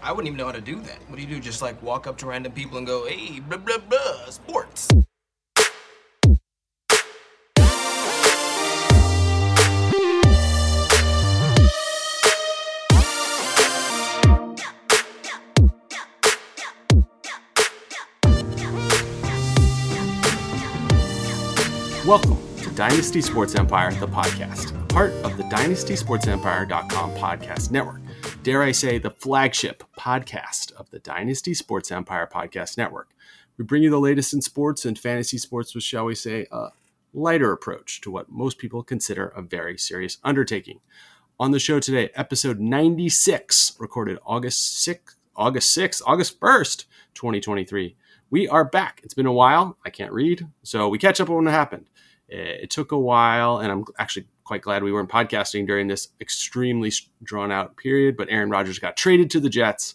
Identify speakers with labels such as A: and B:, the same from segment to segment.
A: I wouldn't even know how to do that. What do you do? Just like walk up to random people and go, hey, blah, blah, blah, sports.
B: Welcome to Dynasty Sports Empire, the podcast, part of the DynastySportsEmpire.com podcast network. Dare I say, the flagship podcast of the Dynasty Sports Empire podcast network. We bring you the latest in sports and fantasy sports with, shall we say, a lighter approach to what most people consider a very serious undertaking. On the show today, episode 96, recorded August 6th, August 6th, August 1st, 2023 we are back. It's been a while. I can't read. So we catch up on what happened. It took a while, and I'm actually quite glad we weren't podcasting during this extremely drawn out period. But Aaron Rodgers got traded to the Jets,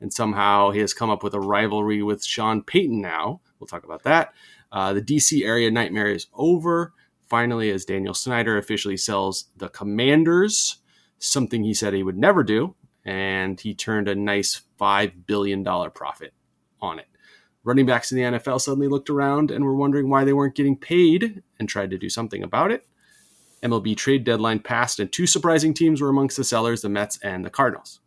B: and somehow he has come up with a rivalry with Sean Payton now. We'll talk about that. Uh, the DC area nightmare is over. Finally, as Daniel Snyder officially sells the Commanders, something he said he would never do, and he turned a nice $5 billion profit on it running backs in the NFL suddenly looked around and were wondering why they weren't getting paid and tried to do something about it. MLB trade deadline passed, and two surprising teams were amongst the sellers the Mets and the Cardinals.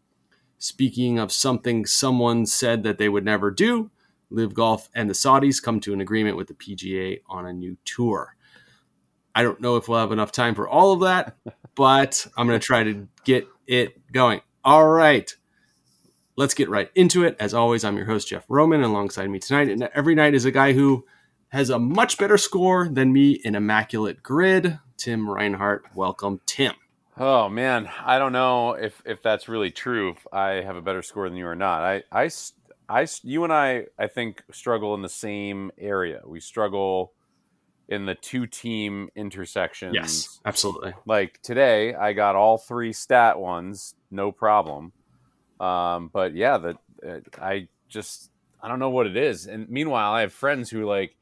B: Speaking of something someone said that they would never do, LIV Golf and the Saudis come to an agreement with the PGA on a new tour. I don't know if we'll have enough time for all of that, but I'm going to try to get it going. All right let's get right into it. As always, I'm your host, Jeff Roman. Alongside me tonight and every night is a guy who has a much better score than me in immaculate grid. Tim Reinhart. Welcome, Tim.
C: Oh man, I don't know if if that's really true. If I have a better score than you or not. I I I you and I I think struggle in the same area. We struggle in the two team intersections.
B: Yes, absolutely.
C: Like today, I got all three stat ones, no problem. Um, but yeah, that uh, I just I don't know what it is. And meanwhile, I have friends who like,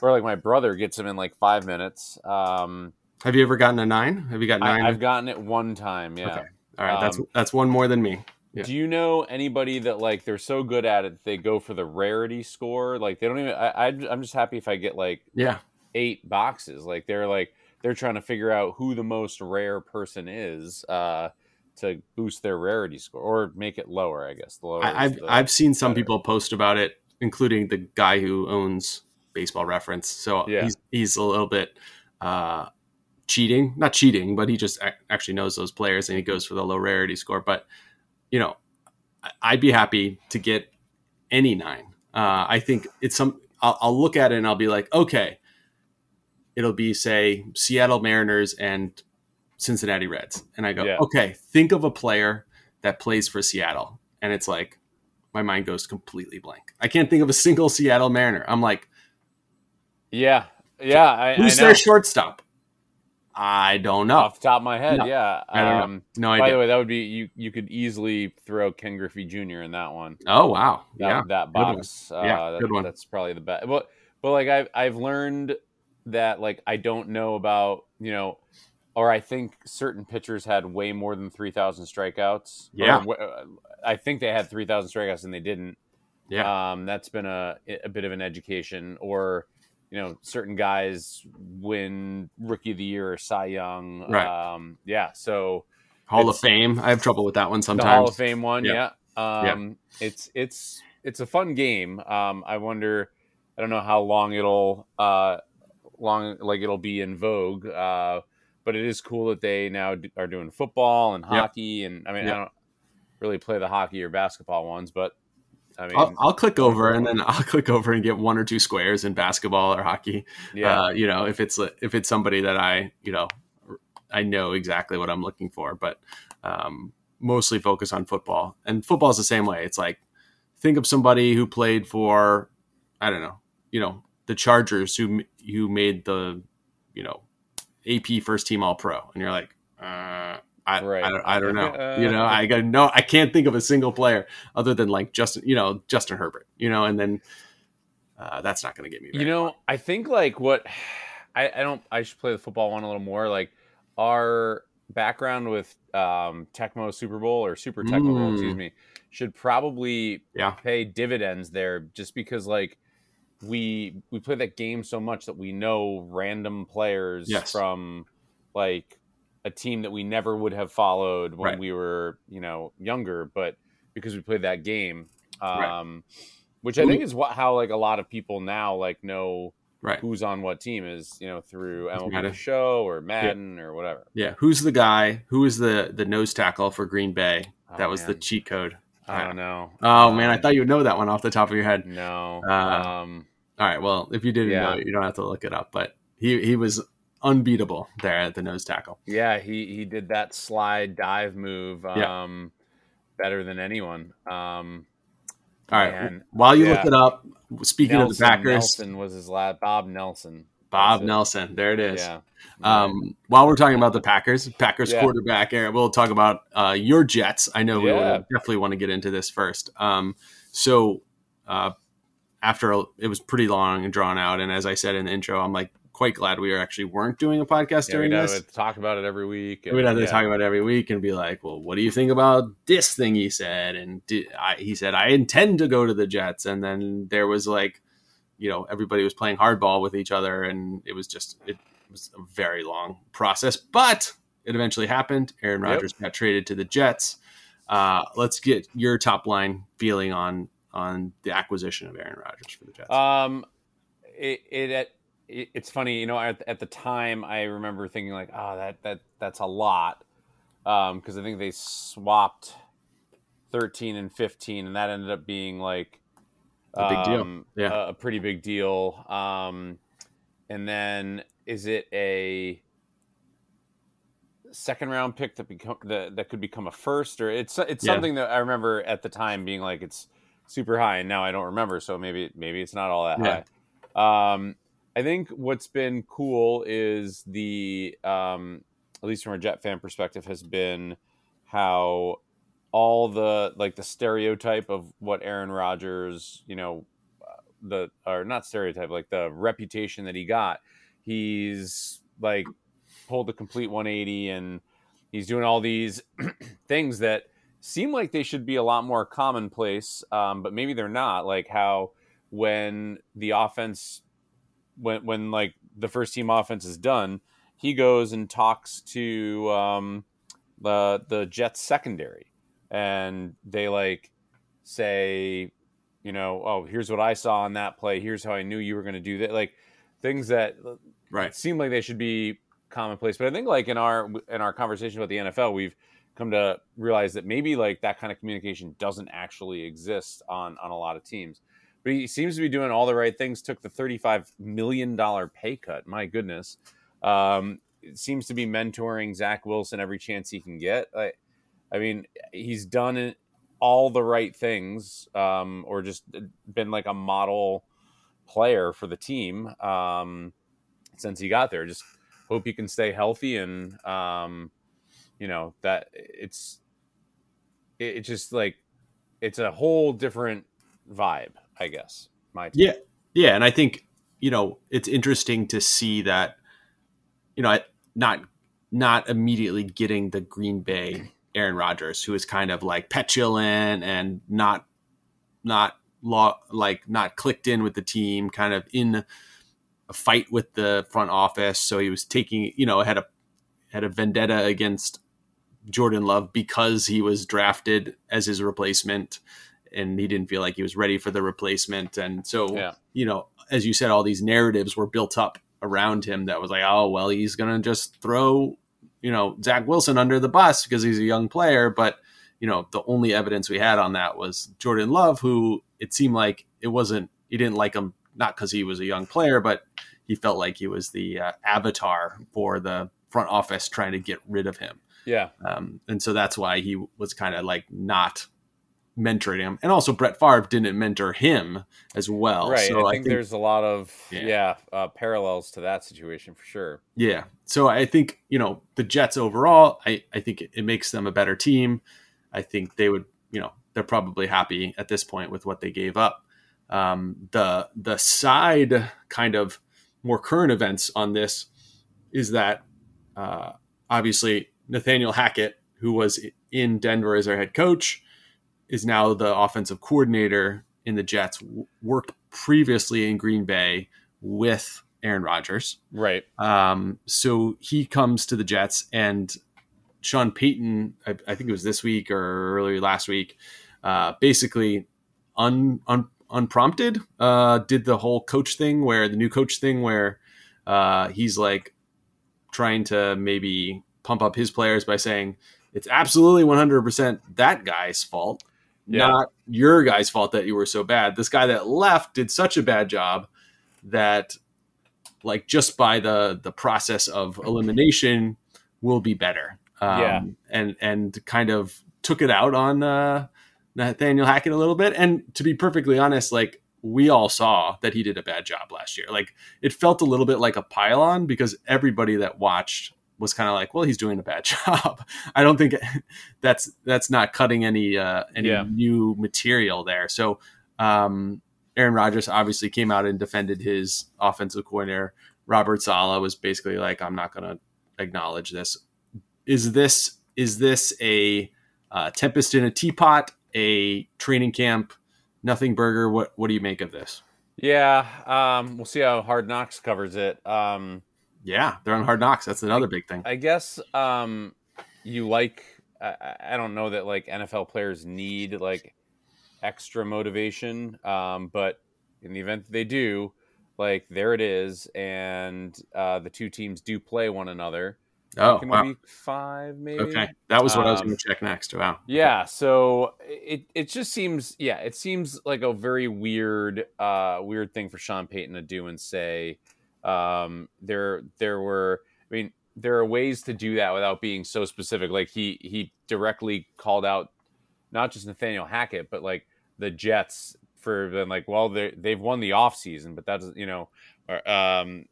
C: or like my brother gets them in like five minutes. Um,
B: have you ever gotten a nine? Have you got nine?
C: I, have gotten it one time. Yeah. Okay.
B: All right. Um, that's that's one more than me.
C: Yeah. Do you know anybody that like they're so good at it they go for the rarity score? Like they don't even. I, I I'm just happy if I get like
B: yeah
C: eight boxes. Like they're like they're trying to figure out who the most rare person is. Uh, to boost their rarity score or make it lower. I guess the lower.
B: I, have I've seen some better. people post about it, including the guy who owns Baseball Reference. So yeah. he's he's a little bit uh, cheating, not cheating, but he just actually knows those players and he goes for the low rarity score. But you know, I'd be happy to get any nine. Uh, I think it's some. I'll, I'll look at it and I'll be like, okay, it'll be say Seattle Mariners and Cincinnati Reds. And I go, yeah. okay, think of a player that plays for Seattle. And it's like, my mind goes completely blank. I can't think of a single Seattle Mariner. I'm like,
C: yeah, yeah. I,
B: who's I their shortstop? I don't know.
C: Off the top of my head, no, yeah.
B: I don't um, know. No
C: idea.
B: By
C: the way, that would be you. You could easily throw Ken Griffey Jr. in that one.
B: Oh wow,
C: that,
B: yeah,
C: that box.
B: Good yeah,
C: uh,
B: good one.
C: That's probably the best. But but like I've I've learned that like I don't know about you know or I think certain pitchers had way more than 3,000 strikeouts.
B: Yeah.
C: Or, uh, I think they had 3,000 strikeouts and they didn't.
B: Yeah.
C: Um, that's been a, a bit of an education. Or, you know, certain guys win Rookie of the Year or Cy Young.
B: Right.
C: Um, yeah. So
B: Hall of Fame. I have trouble with that one sometimes.
C: Hall of Fame one. Yeah. yeah. Um, yeah. It's, it's, it's a fun game. Um, I wonder, I don't know how long it'll, uh, long, like it'll be in vogue. Uh, but it is cool that they now are doing football and hockey. Yep. And I mean, yep. I don't really play the hockey or basketball ones, but I mean,
B: I'll, I'll, click over and then I'll click over and get one or two squares in basketball or hockey.
C: Yeah,
B: uh, you know, if it's if it's somebody that I you know I know exactly what I'm looking for, but um, mostly focus on football. And football is the same way. It's like think of somebody who played for I don't know, you know, the Chargers who who made the you know AP first team All Pro, and you're like, uh, I, right. I, don't, I don't know. Uh, you know, I got no, I can't think of a single player other than like Justin, you know, Justin Herbert, you know, and then uh, that's not going to get me.
C: you know. I think like what I, I don't, I should play the football one a little more. Like our background with um, Tecmo Super Bowl or Super Tecmo mm. Bowl, excuse mm. me, should probably
B: yeah.
C: pay dividends there just because like we we play that game so much that we know random players
B: Yes.
C: from like a team that we never would have followed when
B: Right.
C: we were you know younger but because we played that game um
B: Right.
C: which i think is what how like a lot of people now like know
B: Right.
C: who's on what team is you know through MLB. The show or Madden or whatever.
B: Yeah. Who's the guy? Who is the the nose tackle for Green Bay?
C: Oh,
B: that was the cheat code.
C: I don't know.
B: Oh man, I
C: Um,
B: thought you would know that one off the top of your head.
C: no.
B: Uh,
C: um,
B: All right. Well, if you didn't
C: Yeah.
B: know, it, you don't have to look it up. But he he was unbeatable there at the nose tackle.
C: yeah, he he did that slide dive move
B: Yeah.
C: um, better than anyone. Um,
B: All right.
C: Man.
B: While you
C: Yeah.
B: look it up, speaking
C: Nelson,
B: of the Packers,
C: Nelson was his last. Bob Nelson.
B: Bob. Nelson. There it is.
C: Yeah.
B: Um, while we're talking about the Packers, Packers
C: Yeah.
B: quarterback, Aaron, we'll talk about uh, your Jets. I know we
C: Yeah.
B: definitely want to get into this first. Um, so uh, after a, it was pretty long and drawn out, and as I said in the intro, I'm like quite glad we actually weren't doing a podcast
C: yeah,
B: during
C: have
B: this.
C: to talk about it every week.
B: We'd have to talk about it every week and be like, "Well, what do you think about this thing he said?" And did, I, he said, "I intend to go to the Jets." And then there was like, you know, everybody was playing hardball with each other, and it was just it was a very long process, but it eventually happened. Aaron
C: Yep.
B: Rodgers got traded to the Jets. Uh, let's get your top line feeling on on the acquisition of Aaron Rodgers for the Jets.
C: Um, it, it, it it's funny, you know. At, at the time, I remember thinking like, "Oh, that that that's a lot," because I think they swapped thirteen and fifteen, and that ended up being like
B: A big deal.
C: um,
B: Yeah.
C: a, a pretty big deal. Um, and then is it a second round pick that become that, that could become a first, or it's it's
B: Yeah.
C: something that I remember at the time being like it's super high, and now I don't remember, so maybe maybe it's not all that
B: Yeah.
C: high. Um, I think what's been cool is the um, at least from a Jet fan perspective has been how all the like the stereotype of what Aaron Rodgers, you know, the or not stereotype, like the reputation that he got. He's like pulled the complete 180 and he's doing all these things that seem like they should be a lot more commonplace, um, but maybe they're not. Like how when the offense, when when like the first team offense is done, he goes and talks to um, the the Jets secondary, and they like say, you know, oh, here's what I saw on that play. Here's how I knew you were going to do that. Like things that
B: right.
C: seem like they should be commonplace. But I think like in our in our conversation about the NFL, we've come to realize that maybe like that kind of communication doesn't actually exist on on a lot of teams. But he seems to be doing all the right things. Took the thirty five million dollar pay cut. My goodness. Um, it seems to be mentoring Zach Wilson every chance he can get. I, I mean, he's done all the right things, um, or just been like a model player for the team um, since he got there. Just hope he can stay healthy and um, you know that it's it, it's just like it's a whole different vibe, I guess. My take.
B: Yeah, yeah, and I think you know it's interesting to see that you know not not immediately getting the Green Bay Aaron Rodgers, who is kind of like petulant and not not law like not clicked in with the team, kind of in a fight with the front office. So he was taking you know had a had a vendetta against Jordan Love because he was drafted as his replacement and he didn't feel like he was ready for the replacement. And so,
C: Yeah.
B: you know, as you said, all these narratives were built up around him that was like, oh, well, he's going to just throw, you know, Zach Wilson under the bus because he's a young player. But, you know, the only evidence we had on that was Jordan Love, who it seemed like it wasn't, he didn't like him, not because he was a young player, but he felt like he was the uh, avatar for the front office trying to get rid of him.
C: Yeah.
B: Um, and so that's why he was kind of like not mentoring him. And also Brett Favre didn't mentor him as well.
C: right.
B: So
C: I, think there's a lot of
B: Yeah.
C: yeah, uh, parallels to that situation for sure.
B: Yeah. So I think, you know, the Jets overall, I, I think it, it makes them a better team. I think they would, you know, they're probably happy at this point with what they gave up. Um, the the side kind of more current events on this is that uh, obviously Nathaniel Hackett, who was in Denver as our head coach, is now the offensive coordinator in the Jets, worked previously in Green Bay with Aaron Rodgers.
C: Right.
B: Um, so he comes to the Jets, and Sean Payton, I, I think it was this week or earlier last week, uh, basically un, un, unprompted uh, did the whole coach thing where the new coach thing where uh, he's like trying to maybe pump up his players by saying it's absolutely 100% that guy's fault yeah. not your guy's fault that you were so bad. This guy that left did such a bad job that like just by the the process of elimination will be better. Um, yeah. and and kind of took it out on uh, Nathaniel Hackett a little bit. And to be perfectly honest, like we all saw that he did a bad job last year. Like it felt a little bit like a pile-on because everybody that watched was kind of like, well, he's doing a bad job. I don't think that's that's not cutting any uh, any yeah. new material there. So um, Aaron Rodgers obviously came out and defended his offensive coordinator. Robert Saleh was basically like, I'm not going to acknowledge this. Is this is this a uh, tempest in a teapot? A training camp? Nothing burger. What what do you make of this?
C: Yeah, um, we'll see how Hard Knocks covers it. Um,
B: yeah, they're on Hard Knocks. That's another big thing.
C: I guess um, you like. I, I, don't know that like NFL players need like extra motivation, um, but in the event that they do, like there it is, and uh, the two teams do play one another.
B: Oh, wow.
C: week five, maybe.
B: Okay, that was what um, I was going to check next. Wow.
C: Yeah, so it it just seems yeah, it seems like a very weird uh weird thing for Sean Payton to do and say um, there there were I mean there are ways to do that without being so specific. Like he he directly called out not just Nathaniel Hackett, but like the Jets for then like well they they've won the off season, but that's you know or, um,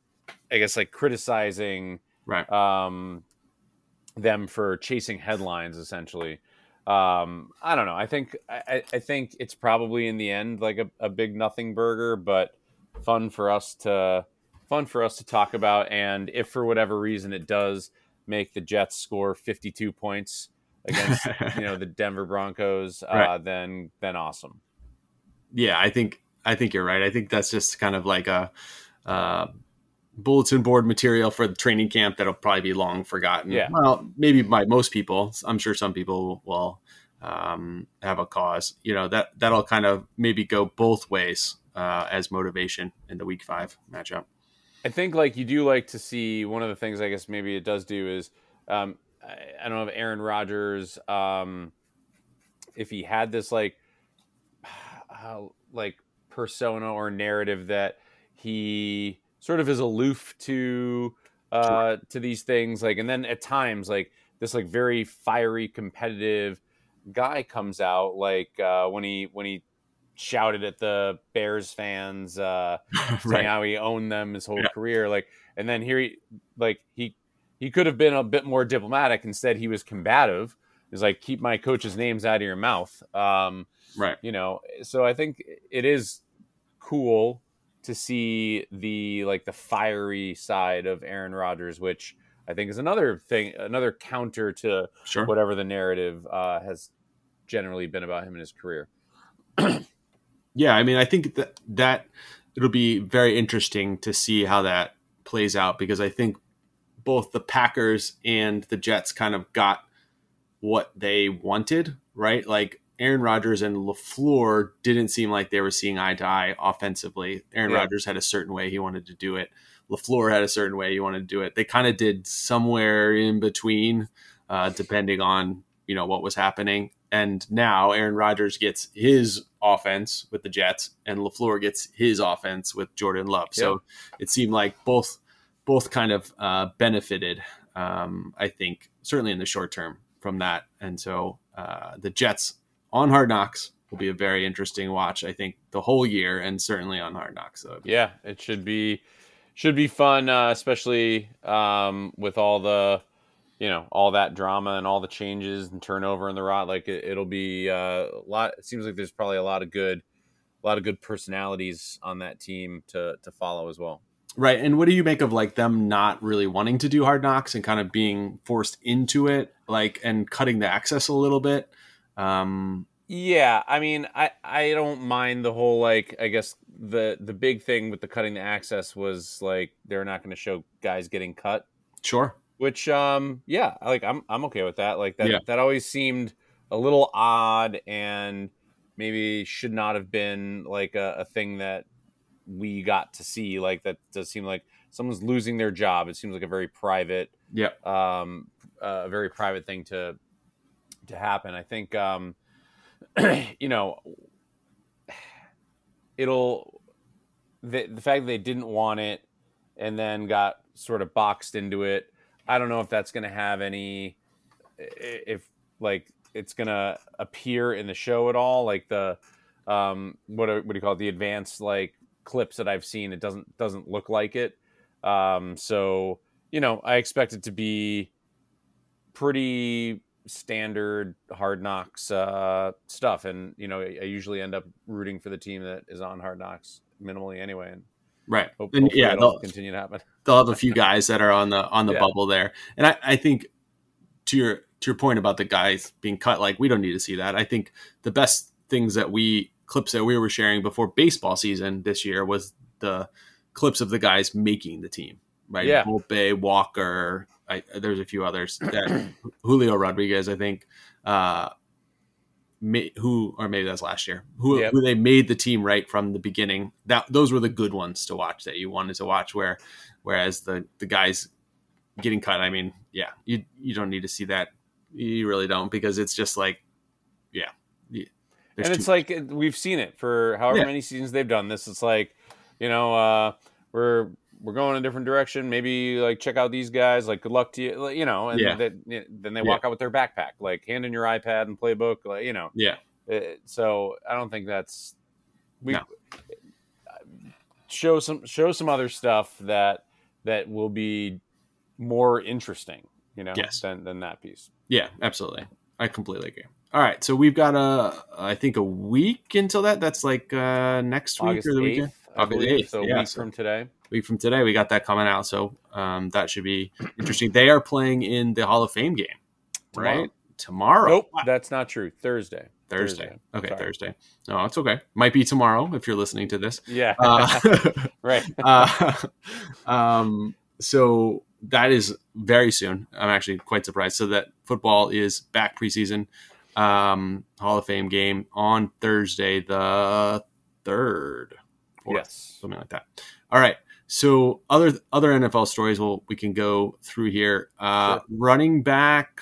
C: I guess like criticizing
B: right
C: um, them for chasing headlines essentially. Um, I don't know. I think I, I think it's probably in the end like a, a big nothing burger, but fun for us to fun for us to talk about. And if for whatever reason it does make the Jets score 52 points against you know the Denver Broncos, uh, right. then then awesome.
B: Yeah, I think I think you're right. I think that's just kind of like a uh, bulletin board material for the training camp that'll probably be long forgotten.
C: Yeah.
B: Well, maybe by most people. I'm sure some people will um, have a cause. You know that that'll kind of maybe go both ways uh, as motivation in the Week Five matchup.
C: I think like you do like to see one of the things I guess maybe it does do is um, I, I, don't know if Aaron Rodgers um, if he had this like uh, like persona or narrative that he sort of is aloof to uh, to these things like and then at times like this like very fiery competitive guy comes out like uh, when he when he shouted at the Bears fans, uh, right. saying how he owned them his whole yeah. career. Like, and then here he, like, he, he could have been a bit more diplomatic. Instead, he was combative. He's like, keep my coach's names out of your mouth. Um,
B: right.
C: You know, so I think it is cool to see the like the fiery side of Aaron Rodgers, which I think is another thing, another counter to
B: sure.
C: whatever the narrative uh, has generally been about him in his career.
B: yeah, I mean, I think that that it'll be very interesting to see how that plays out because I think both the Packers and the Jets kind of got what they wanted, right? Like Aaron Rodgers and LaFleur didn't seem like they were seeing eye to eye offensively. Aaron yeah. Rodgers had a certain way he wanted to do it. LaFleur had a certain way he wanted to do it. They kind of did somewhere in between, uh, depending on you know what was happening. And now Aaron Rodgers gets his offense with the Jets, and Lafleur gets his offense with Jordan Love. Yep. So it seemed like both both kind of uh, benefited. Um, I think certainly in the short term from that, and so uh, the Jets on Hard Knocks will be a very interesting watch. I think the whole year, and certainly on Hard Knocks. So
C: yeah, it should be should be fun, uh, especially um, with all the you know all that drama and all the changes and turnover in the rot like it, will be uh, a lot it seems like there's probably a lot of good a lot of good personalities on that team to to follow as well
B: right and what do you make of like them not really wanting to do hard knocks and kind of being forced into it like and cutting the access a little bit um
C: Yeah, I mean, I I don't mind the whole like I guess the the big thing with the cutting the access was like they're not going to show guys getting cut.
B: Sure.
C: Which um yeah, like I'm I'm okay with that. Like that
B: Yeah.
C: that always seemed a little odd and maybe should not have been like a, a thing that we got to see. Like that does seem like someone's losing their job. It seems like a very private
B: Yeah.
C: um, a very private thing to to happen. I think um, you know it'll the, the fact that they didn't want it and then got sort of boxed into it. I don't know if that's going to have any if like it's going to appear in the show at all. Like the um, what what do you call it? The advanced like clips that I've seen, it doesn't doesn't look like it. Um, so you know, I expect it to be pretty standard hard knocks uh, stuff, and you know, I, I usually end up rooting for the team that is on hard knocks minimally anyway, and
B: Right.
C: hope,
B: And yeah, they'll,
C: continue to happen.
B: they'll have a few guys that are on the on the
C: Yeah.
B: bubble there. And I, I think to your to your point about the guys being cut, like we don't need to see that. I think the best things that we clips that we were sharing before baseball season this year was the clips of the guys making the team. Right.
C: Yeah.
B: Volpe, Walker, I, there's a few others that Julio Rodriguez, I think, uh, who or maybe that's last year, who,
C: Yep.
B: who they made the team right from the beginning. That those were the good ones to watch that you wanted to watch. Where whereas the the guys getting cut, I mean, yeah, you you don't need to see that. You really don't because it's just like, yeah, yeah
C: and it's like uh, we've seen it for however
B: Yeah.
C: many seasons they've done this. It's like, you know, uh, we're we're going a different direction. Maybe like check out these guys. Like, good luck to you. like, You know, and
B: Yeah.
C: that, then they
B: Yeah.
C: walk out with their backpack. Like, hand in your iPad and playbook. Like, you know,
B: yeah,
C: Uh, so I don't think that's we
B: No.
C: show some show some other stuff that that will be more interesting. You know,
B: Yes.
C: than than that piece.
B: yeah, absolutely. I completely agree. All right, so we've got a I think a week until that. That's like uh next week
C: August
B: or the weekend.
C: eighth, I
B: August 8th,
C: So a
B: yeah,
C: week
B: so-
C: from today.
B: Week from today. We got that coming out, so um, that should be interesting. They are playing in the Hall of Fame game,
C: Tomorrow.
B: right? Tomorrow.
C: Nope, that's not true. Thursday.
B: Thursday. Okay,
C: Sorry.
B: Thursday. No, it's okay. Might be tomorrow if you're listening to this.
C: Yeah.
B: Uh,
C: right.
B: uh, um, so that is very soon. I'm actually quite surprised. So that football is back preseason. Um, Hall of Fame game on Thursday, the third,
C: Yes.
B: something like that. All right. So other other NFL stories. Well, we can go through here. Uh,
C: Sure.
B: Running back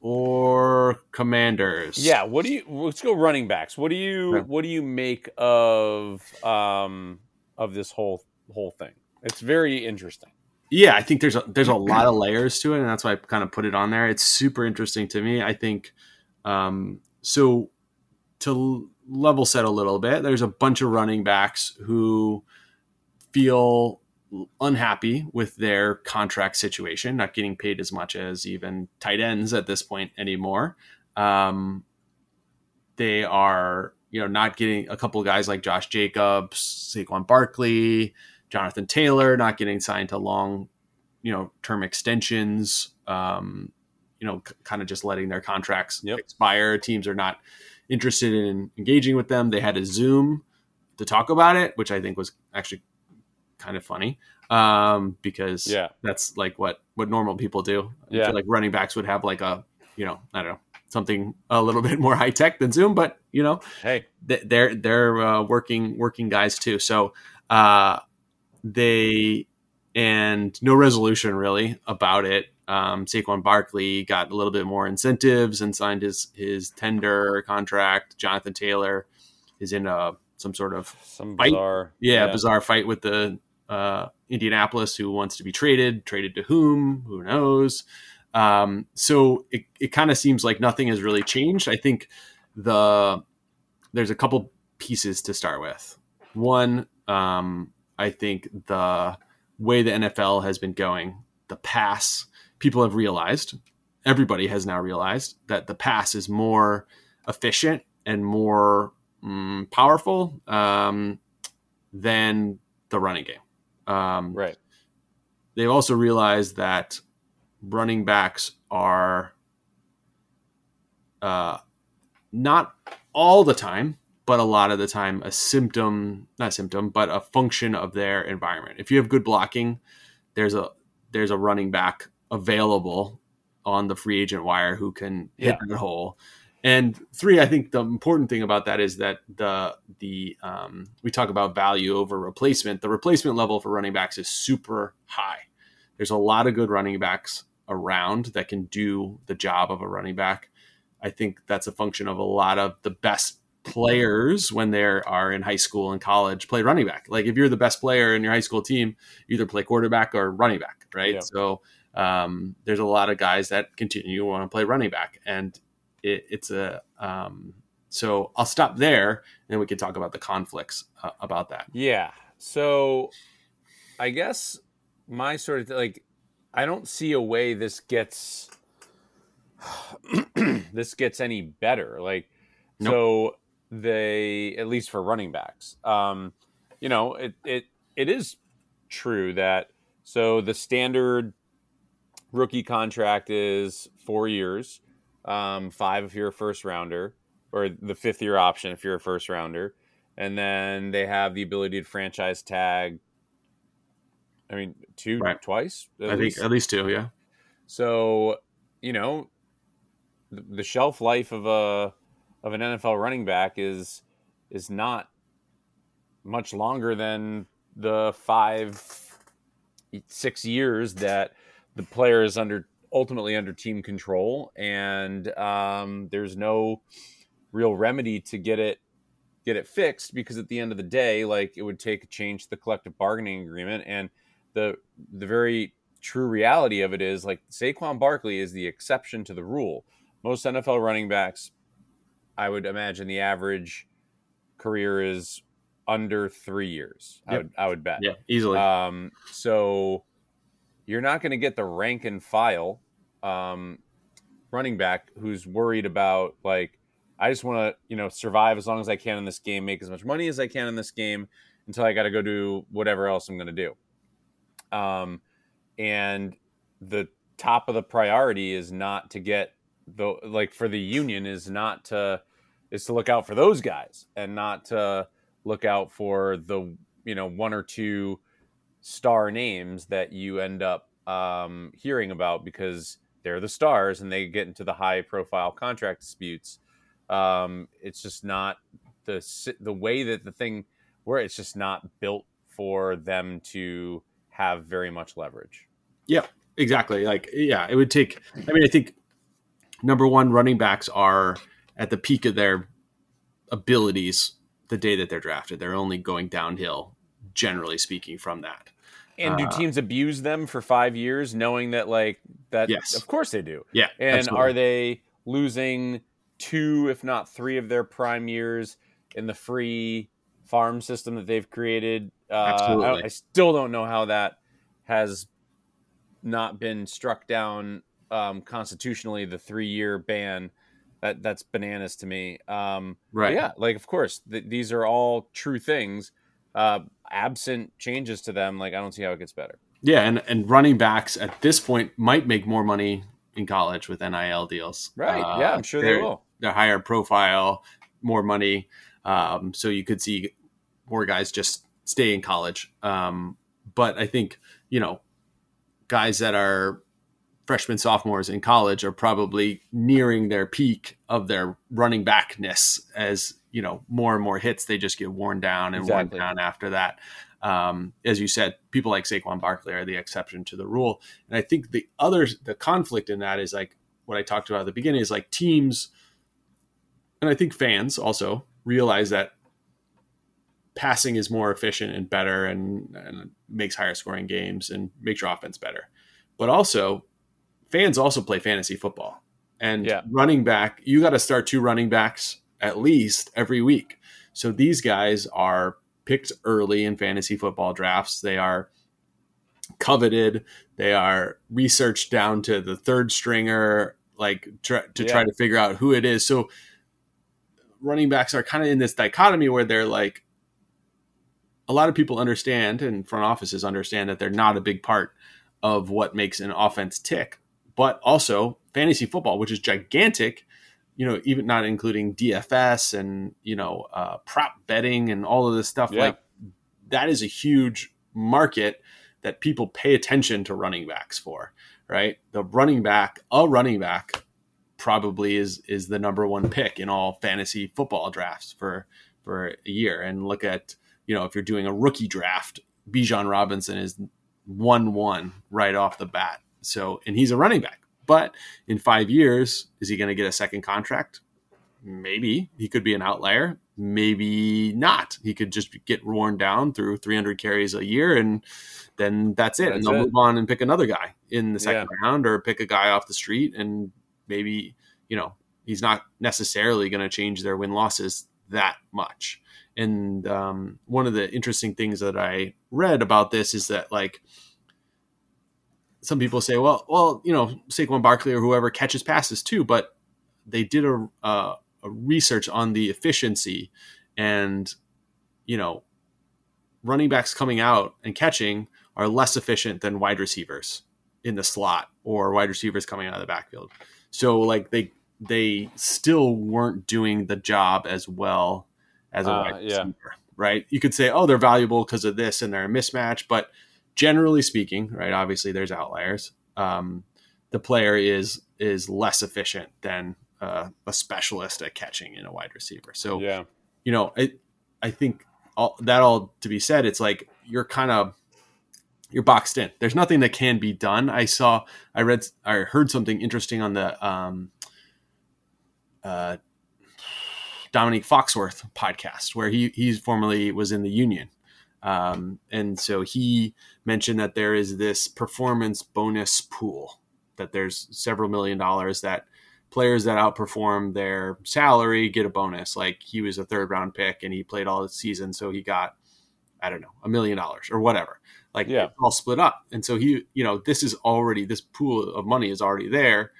B: or Commanders?
C: Yeah. What do you? Let's go running backs. What do you? What do you make of um of this whole whole thing? It's very interesting.
B: yeah i think there's a there's a lot of layers to it and that's why i kind of put it on there it's super interesting to me i think um so to level set a little bit there's a bunch of running backs who feel unhappy with their contract situation not getting paid as much as even tight ends at this point anymore um they are you know not getting a couple of guys like josh jacobs saquon barkley Jonathan Taylor not getting signed to long, you know, term extensions. Um, you know, c- kind of just letting their contracts
C: Yep.
B: expire. Teams are not interested in engaging with them. They had a Zoom to talk about it, which I think was actually kind of funny um, because
C: Yeah.
B: that's like what what normal people do. I
C: Yeah.
B: feel like running backs would have like a, you know, I don't know, something a little bit more high tech than Zoom, but you know,
C: Hey.
B: th- they're they're uh, working working guys too. So uh, they and no resolution really about it. Um, Saquon Barkley got a little bit more incentives and signed his his tender contract. Jonathan Taylor is in a some sort of
C: Some
B: Fight?
C: bizarre.
B: yeah, bizarre fight with the uh, Indianapolis who wants to be traded. Traded to whom? Who knows? Um, so it, it kind of seems like nothing has really changed. I think the there's a couple pieces to start with. One, um, I think the way the NFL has been going, the pass, people have realized, everybody has now realized that the pass is more efficient and more mm, powerful um, than the running game. Um,
C: Right.
B: they've also realized that running backs are uh, not all the time, but a lot of the time a symptom, not symptom, but a function of their environment. If you have good blocking, there's a there's a running back available on the free agent wire who can hit yeah. that hole. And three, I think the important thing about that is that the the um, we talk about value over replacement. The replacement level for running backs is super high. There's a lot of good running backs around that can do the job of a running back. I think that's a function of a lot of the best players when they are in high school and college play running back. Like if you're the best player in your high school team, either play quarterback or running back, right? Yeah. So um, there's a lot of guys that continue to want to play running back, and it, it's a um, so I'll stop there, and then we can talk about the conflicts uh, about that.
C: Yeah. So I guess my sort of like I don't see a way this gets this gets any better. Like nope. so they at least for running backs. Um, you know, it it it is true that so the standard rookie contract is four years, um, five if you're a first rounder, or the fifth year option if you're a first rounder, and then they have the ability to franchise tag. I mean, two right. twice.
B: I least. think at least two, yeah.
C: So, you know, the, the shelf life of a of an NFL running back is is not much longer than the five six years that the player is under ultimately under team control, and um, there's no real remedy to get it get it fixed because at the end of the day, like it would take a change to the collective bargaining agreement, and the the very true reality of it is like Saquon Barkley is the exception to the rule. Most NFL running backs, I would imagine the average career is under three years. Yep. I would I would bet.
B: Yeah, easily.
C: Um, so you're not going to get the rank and file um, running back who's worried about like I just want to you know survive as long as I can in this game, make as much money as I can in this game until I got to go do whatever else I'm going to do. Um, and the top of the priority is not to get the like for the union is not to is to look out for those guys and not to look out for the you know one or two star names that you end up um, hearing about because they're the stars and they get into the high profile contract disputes. Um, it's just not the the way that the thing where it's just not built for them to have very much leverage.
B: Yeah, exactly. Like, yeah, it would take. I mean, I think number one, running backs are at the peak of their abilities the day that they're drafted. They're only going downhill, generally speaking, from that.
C: And do uh, teams abuse them for five years, knowing that like that?
B: Yes,
C: of course they do.
B: Yeah,
C: and absolutely. are they losing two, if not three, of their prime years in the free farm system that they've created? Uh, absolutely. I, I still don't know how that has not been struck down um, constitutionally. The three-year ban that that's bananas to me. Um,
B: right?
C: Yeah, like of course th- these are all true things uh, absent changes to them, like I don't see how it gets better.
B: Yeah, and and running backs at this point might make more money in college with NIL deals.
C: Right. Uh, yeah, I'm sure they will.
B: They're higher profile, more money. Um, so you could see more guys just stay in college. Um, but I think you know guys that are freshmen sophomores in college are probably nearing their peak of their running backness as you know more and more hits they just get worn down and exactly. worn down after that um, as you said people like Saquon Barkley are the exception to the rule and I think the other the conflict in that is like what I talked about at the beginning is like teams and I think fans also realize that passing is more efficient and better and, and makes higher scoring games and makes your offense better but also fans also play fantasy football. And yeah. running back, you got to start two running backs at least every week. So these guys are picked early in fantasy football drafts. They are coveted. They are researched down to the third stringer, like try, to yeah. try to figure out who it is. So running backs are kind of in this dichotomy where they're like, a lot of people understand and front offices understand that they're not a big part of what makes an offense tick but also fantasy football, which is gigantic. You know, even not including DFS and you know uh, prop betting and all of this stuff. Yeah. Like that is a huge market that people pay attention to running backs for. Right, the running back, a running back, probably is is the number one pick in all fantasy football drafts for for a year. And look at you know if you're doing a rookie draft, Bijan Robinson is one one right off the bat. So and he's a running back. But in five years, is he going to get a second contract? Maybe he could be an outlier. Maybe not. He could just get worn down through 300 carries a year, and then that's it. That's and they'll it. move on and pick another guy in the second yeah. round, or pick a guy off the street, and maybe you know he's not necessarily going to change their win losses that much. And um, one of the interesting things that I read about this is that like some people say, well, well, you know, Saquon Barkley or whoever catches passes too, but they did a, a research on the efficiency and you know running backs coming out and catching are less efficient than wide receivers in the slot or wide receivers coming out of the backfield. So like they they still weren't doing the job as well as a uh, wide receiver, yeah. right? You could say, oh, they're valuable because of this and they're a mismatch, but generally speaking, right? Obviously, there's outliers. Um, the player is is less efficient than uh, a specialist at catching in a wide receiver. So, yeah, you know, I I think all, that all to be said, it's like you're kind of you're boxed in. There's nothing that can be done. I saw, I read, I heard something interesting on the um, uh, Domonique Foxworth podcast, where he he formerly was in the union, um, and so he mentioned that there is this performance bonus pool that there's several million dollars that players that outperform their salary get a bonus. Like he was a third round pick and he played all the season, so he got I don't know a million dollars or whatever. Like yeah. all split up, and so he you know this is already this pool of money is already there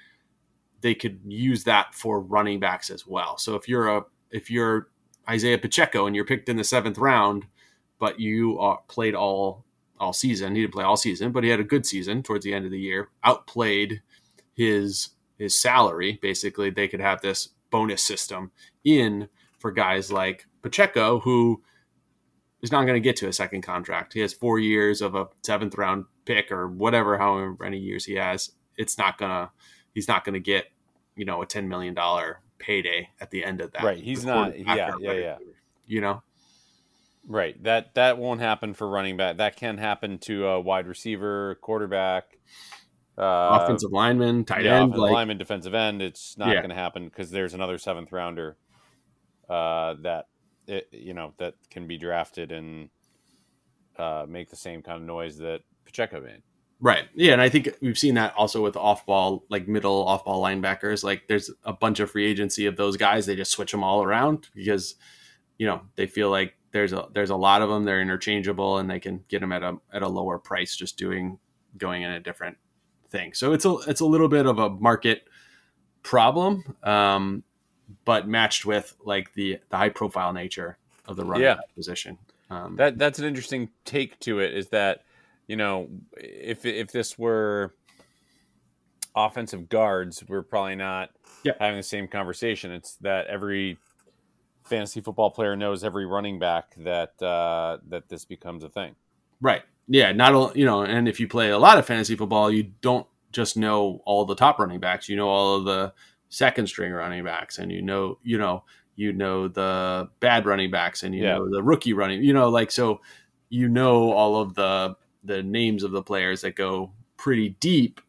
B: they could use that for running backs as well. So if you're a if you're Isaiah Pacheco and you're picked in the seventh round, but you are, played all all season, he didn't play all season, but he had a good season towards the end of the year, outplayed his his salary. Basically, they could have this bonus system in for guys like Pacheco, who is not going to get to a second contract. He has four years of a seventh round pick or whatever, however many years he has. It's not gonna he's not going to get you know a ten million dollar payday at the end of that.
C: Right. He's not. Yeah. Yeah. Yeah.
B: You know.
C: Right. That that won't happen for running back. That can happen to a wide receiver, quarterback,
B: uh, offensive lineman, tight yeah, end,
C: like, lineman, defensive end. It's not yeah. going to happen because there's another seventh rounder uh, that it, you know that can be drafted and uh, make the same kind of noise that Pacheco made.
B: Right. Yeah, and I think we've seen that also with off-ball, like middle off-ball linebackers. Like there's a bunch of free agency of those guys. They just switch them all around because you know they feel like there's a there's a lot of them. They're interchangeable and they can get them at a at a lower price just doing going in a different thing. So it's a it's a little bit of a market problem, um, but matched with like the the high profile nature of the running yeah. position.
C: Um, that that's an interesting take to it. Is that you know, if if this were offensive guards, we're probably not yeah. having the same conversation. It's that every fantasy football player knows every running back that uh, that this becomes a thing.
B: Right. Yeah. Not you know, and if you play a lot of fantasy football, you don't just know all the top running backs. You know all of the second string running backs, and you know you know you know the bad running backs, and you yeah. know the rookie running. You know, like so you know all of the the names of the players that go pretty deep,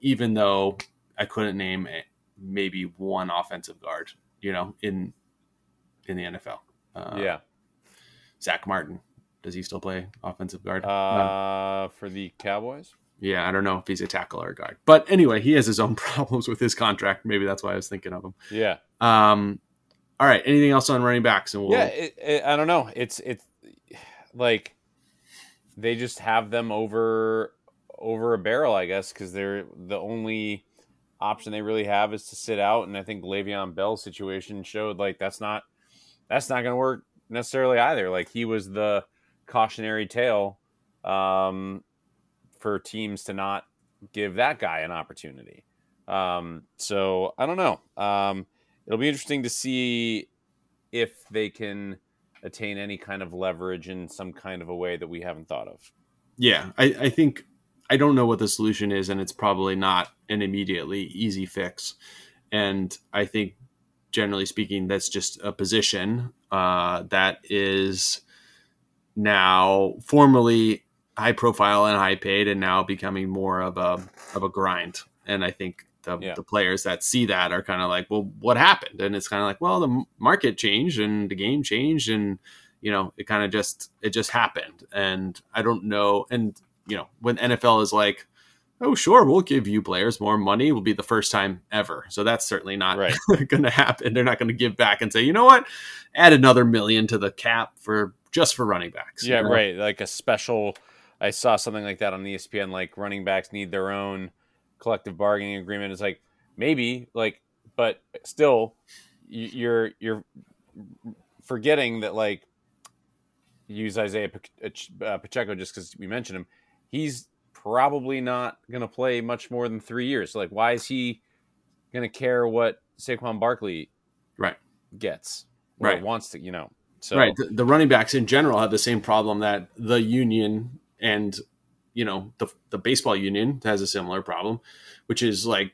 B: even though I couldn't name maybe one offensive guard, you know, in in the NFL.
C: Uh, yeah,
B: Zach Martin. Does he still play offensive guard?
C: Uh, for the Cowboys.
B: Yeah, I don't know if he's a tackle or a guard, but anyway, he has his own problems with his contract. Maybe that's why I was thinking of him.
C: Yeah.
B: Um. All right. Anything else on running backs?
C: And we'll... yeah, it, it, I don't know. It's it's like they just have them over over a barrel, I guess, because they're the only option they really have is to sit out. And I think Le'Veon Bell's situation showed like that's not that's not going to work necessarily either. Like he was the cautionary tale um, for teams to not give that guy an opportunity. Um, so I don't know. Um, it'll be interesting to see if they can attain any kind of leverage in some kind of a way that we haven't thought of.
B: Yeah, I, I think I don't know what the solution is, and it's probably not an immediately easy fix. And I think, generally speaking, that's just a position uh, that is now formally high profile and high paid, and now becoming more of a of a grind. And I think the, yeah. the players that see that are kind of like, well, what happened? And it's kind of like, well, the market changed and the game changed, and you know, it kind of just it just happened. And I don't know. And you know, when NFL is like, oh, sure, we'll give you players more money, will be the first time ever. So that's certainly not right. going to happen. They're not going to give back and say, you know what, add another million to the cap for just for running backs.
C: Yeah,
B: you know?
C: right. Like a special. I saw something like that on ESPN. Like running backs need their own collective bargaining agreement. It's like maybe like, but still, you're you're forgetting that like use Isaiah uh, Pacheco just because we mentioned him. He's probably not going to play much more than three years. Like, why is he going to care what Saquon Barkley
B: right.
C: gets
B: right.
C: wants to you know? So
B: right. The, the, running backs in general have the same problem that the union and you know the the baseball union has a similar problem, which is like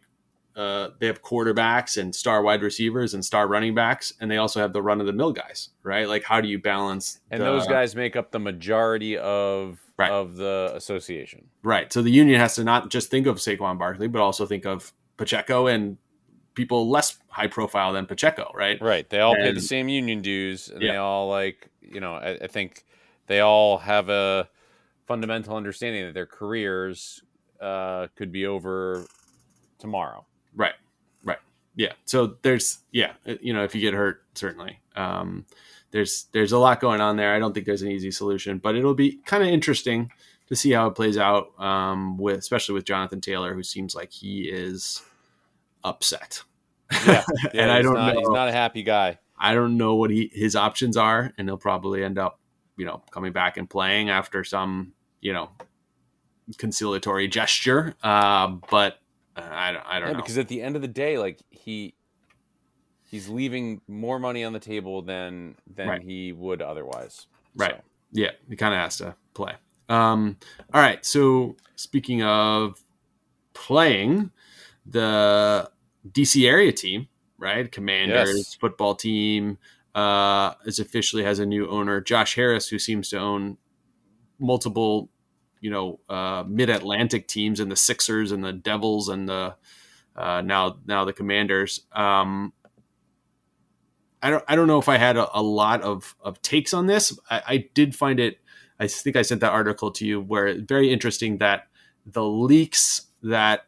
B: uh, they have quarterbacks and star wide receivers and star running backs, and they also have the run of the mill guys, right? Like, how do you balance?
C: And
B: the,
C: those guys make up the majority of right. of the association,
B: right? So the union has to not just think of Saquon Barkley, but also think of Pacheco and people less high profile than Pacheco, right?
C: Right. They all and, pay the same union dues, and yeah. they all like you know. I, I think they all have a fundamental understanding that their careers uh, could be over tomorrow.
B: Right. Right. Yeah. So there's yeah, uh, you know, if you get hurt, certainly. Um, there's there's a lot going on there. I don't think there's an easy solution, but it'll be kind of interesting to see how it plays out um, with especially with Jonathan Taylor, who seems like he is upset.
C: Yeah, yeah and I don't not, know. He's not a happy guy.
B: I don't know what he his options are, and he'll probably end up you know, coming back and playing after some, you know, conciliatory gesture. Uh, but I don't, I don't
C: yeah,
B: know.
C: Because at the end of the day, like he, he's leaving more money on the table than than right. he would otherwise.
B: Right. So. Yeah, he kind of has to play. Um, all right. So speaking of playing, the DC area team, right? Commanders yes. football team uh, is officially has a new owner, Josh Harris, who seems to own multiple, you know, uh, Mid Atlantic teams and the Sixers and the Devils and the uh, now now the Commanders. Um, I don't I don't know if I had a, a lot of of takes on this. I, I, did find it. I think I sent that article to you where it's very interesting that the leaks that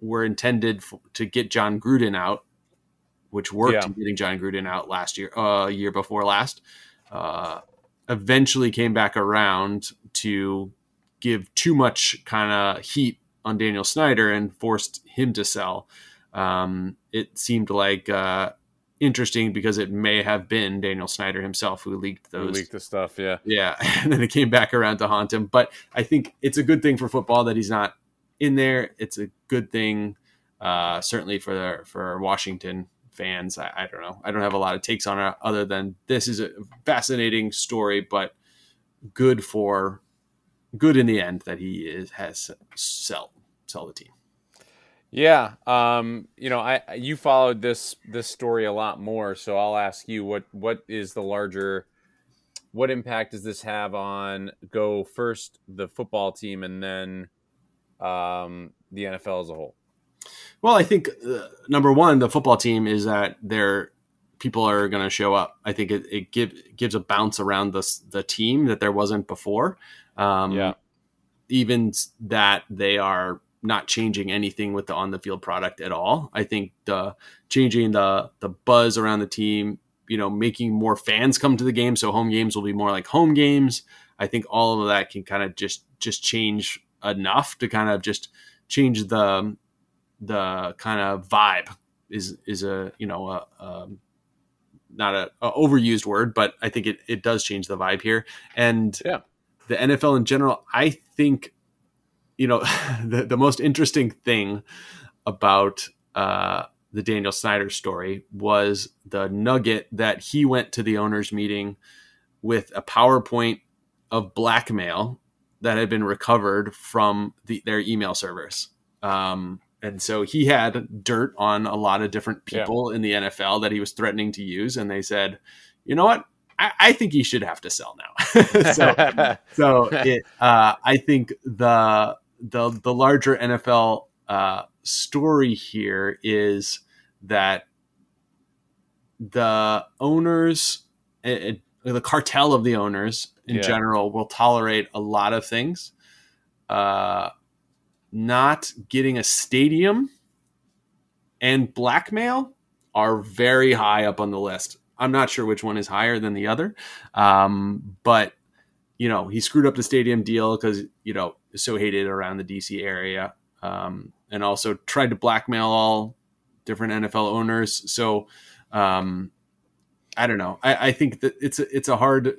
B: were intended for, to get Jon Gruden out which worked yeah. in getting Jon Gruden out last year, uh, year before last, uh, eventually came back around to give too much kind of heat on Daniel Snyder and forced him to sell. Um, it seemed like uh, interesting because it may have been Daniel Snyder himself who leaked those.
C: Who leaked the stuff, yeah,
B: yeah, and then it came back around to haunt him. But I think it's a good thing for football that he's not in there. It's a good thing, uh, certainly for for Washington fans. I, I, don't know. I don't have a lot of takes on it other than this is a fascinating story, but good for good in the end that he is has sell sell the team.
C: Yeah, um, you know, I you followed this this story a lot more, so I'll ask you what what is the larger what impact does this have on go first the football team and then um, the NFL as a whole?
B: Well, I think uh, number one, the football team is that they're people are going to show up. I think it, it give, gives a bounce around the the team that there wasn't before. Um,
C: yeah.
B: Even that they are not changing anything with the on the field product at all. I think the changing the the buzz around the team, you know, making more fans come to the game, so home games will be more like home games. I think all of that can kind of just just change enough to kind of just change the the kind of vibe is is a you know a, a not a, a, overused word, but I think it, it does change the vibe here. And
C: yeah.
B: The NFL in general, I think, you know, the, the most interesting thing about uh, the Daniel Snyder story was the nugget that he went to the owners meeting with a PowerPoint of blackmail that had been recovered from the, their email servers. Um, and so he had dirt on a lot of different people yeah. in the NFL that he was threatening to use, and they said, "You know what? I, I think he should have to sell now." so, so it, uh, I think the the the larger NFL uh, story here is that the owners, it, it, the cartel of the owners in yeah. general, will tolerate a lot of things. Uh, not getting a stadium and blackmail are very high up on the list. I'm not sure which one is higher than the other, um, but you know he screwed up the stadium deal because you know so hated around the DC area, um, and also tried to blackmail all different NFL owners. So um, I don't know. I, I, think that it's a, it's a hard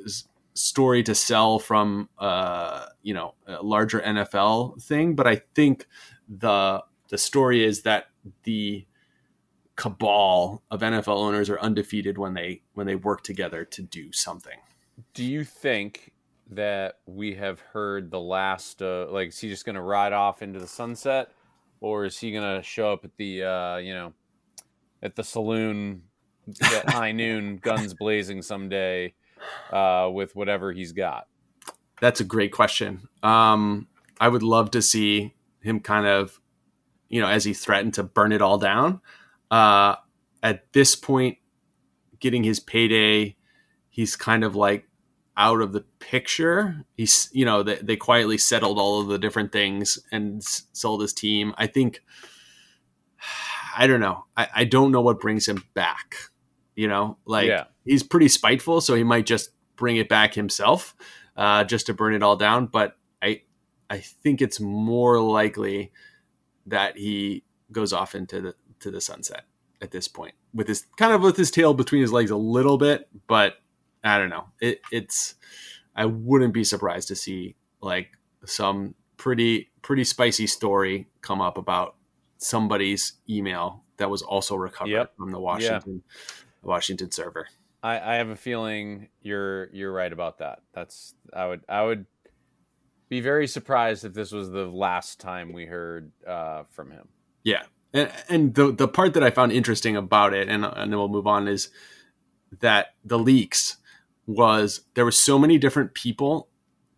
B: story to sell from uh, you know a larger NFL thing, but I think the the story is that the cabal of NFL owners are undefeated when they when they work together to do something.
C: Do you think that we have heard the last? Uh, like, is he just going to ride off into the sunset, or is he going to show up at the uh, you know at the saloon at high noon, guns blazing someday? uh, with whatever he's got?
B: That's a great question. Um, I would love to see him kind of, you know, as he threatened to burn it all down. Uh, at this point, getting his payday, he's kind of like out of the picture. He's, you know, they, they quietly settled all of the different things and sold his team. I think, I don't know. I, I don't know what brings him back. You know, like yeah. he's pretty spiteful, so he might just bring it back himself, uh, just to burn it all down. But I, I think it's more likely that he goes off into the to the sunset at this point with his kind of with his tail between his legs a little bit, but I don't know. It, it's I wouldn't be surprised to see like some pretty pretty spicy story come up about somebody's email that was also recovered yep. from the Washington yeah. Washington server.
C: I, I have a feeling you're you're right about that. That's I would I would be very surprised if this was the last time we heard uh, from him.
B: Yeah, and, and the the part that I found interesting about it, and and then we'll move on, is that the leaks was there were so many different people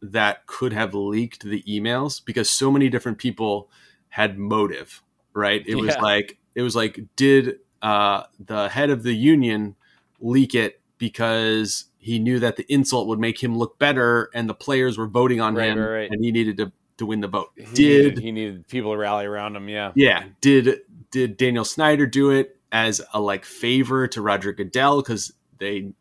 B: that could have leaked the emails because so many different people had motive, right? It yeah. was like it was like did uh, the head of the union leak it because he knew that the insult would make him look better and the players were voting on right, him right, right. and he needed to, to win the vote.
C: He did needed, he needed people to rally around him? Yeah.
B: Yeah. Did did Daniel Snyder do it as a like favor to Roger Goodell because they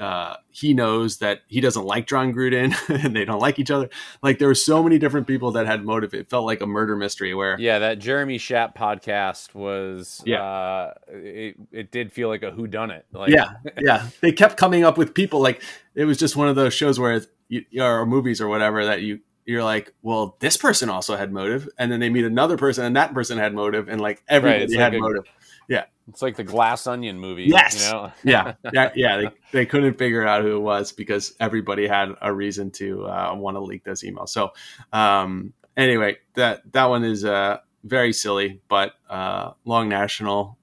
B: uh, he knows that he doesn't like Jon Gruden and they don't like each other. Like there were so many different people that had motive. It felt like a murder mystery where
C: Yeah, that Jeremy Schaap podcast was yeah. Uh, it, it did feel like a who done it. Like
B: Yeah. Yeah. They kept coming up with people like it was just one of those shows where you, or movies or whatever that you you're like, well, this person also had motive, and then they meet another person, and that person had motive, and like everybody right, had like motive. Yeah,
C: it's like the Glass Onion movie.
B: Yes. You know? yeah. Yeah. Yeah. They, they couldn't figure out who it was because everybody had a reason to uh, want to leak those emails. So, um, anyway, that that one is uh, very silly, but uh, long national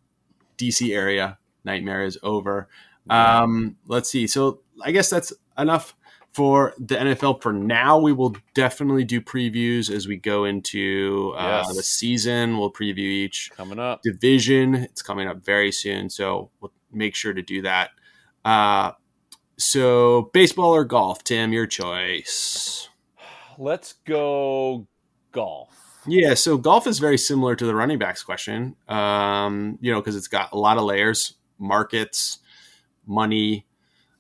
B: DC area nightmare is over. Um, let's see. So I guess that's enough for the NFL for now. We will definitely do previews as we go into uh, yes. the season. We'll preview each
C: coming up
B: division. It's coming up very soon, so we'll make sure to do that. Uh, so, baseball or golf, Tim? Your choice.
C: Let's go golf.
B: Yeah, so golf is very similar to the running backs question. Um, you know, because it's got a lot of layers, markets, money,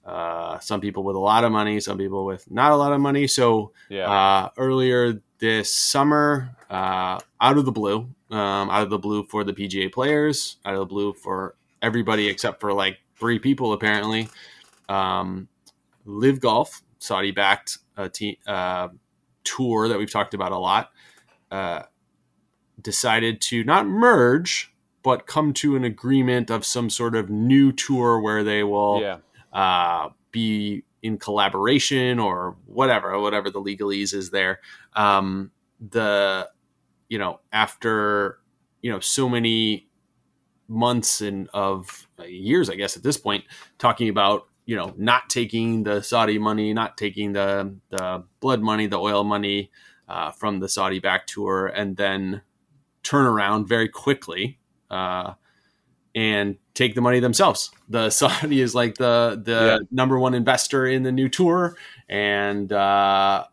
B: uh, some people with a lot of money, some people with not a lot of money. So yeah. uh, earlier this summer, uh, out of the blue, um, out of the blue for the PGA players, out of the blue for everybody except for like three people apparently. Um, LIV Golf, Saudi backed uh, uh, tour that we've talked about a lot, uh, decided to not merge but come to an agreement of some sort of new tour where they will
C: Yeah.
B: Uh, be in collaboration or whatever, whatever the legalese is there. Um, the you know after you know so many months and of years, I guess at this point, talking about you know not taking the Saudi money, not taking the the blood money, the oil money uh, from the Saudi back tour, and then turn around very quickly. Uh, and take the money themselves. The Saudi is like the the
C: Yeah.
B: number one investor in the new tour, and uh,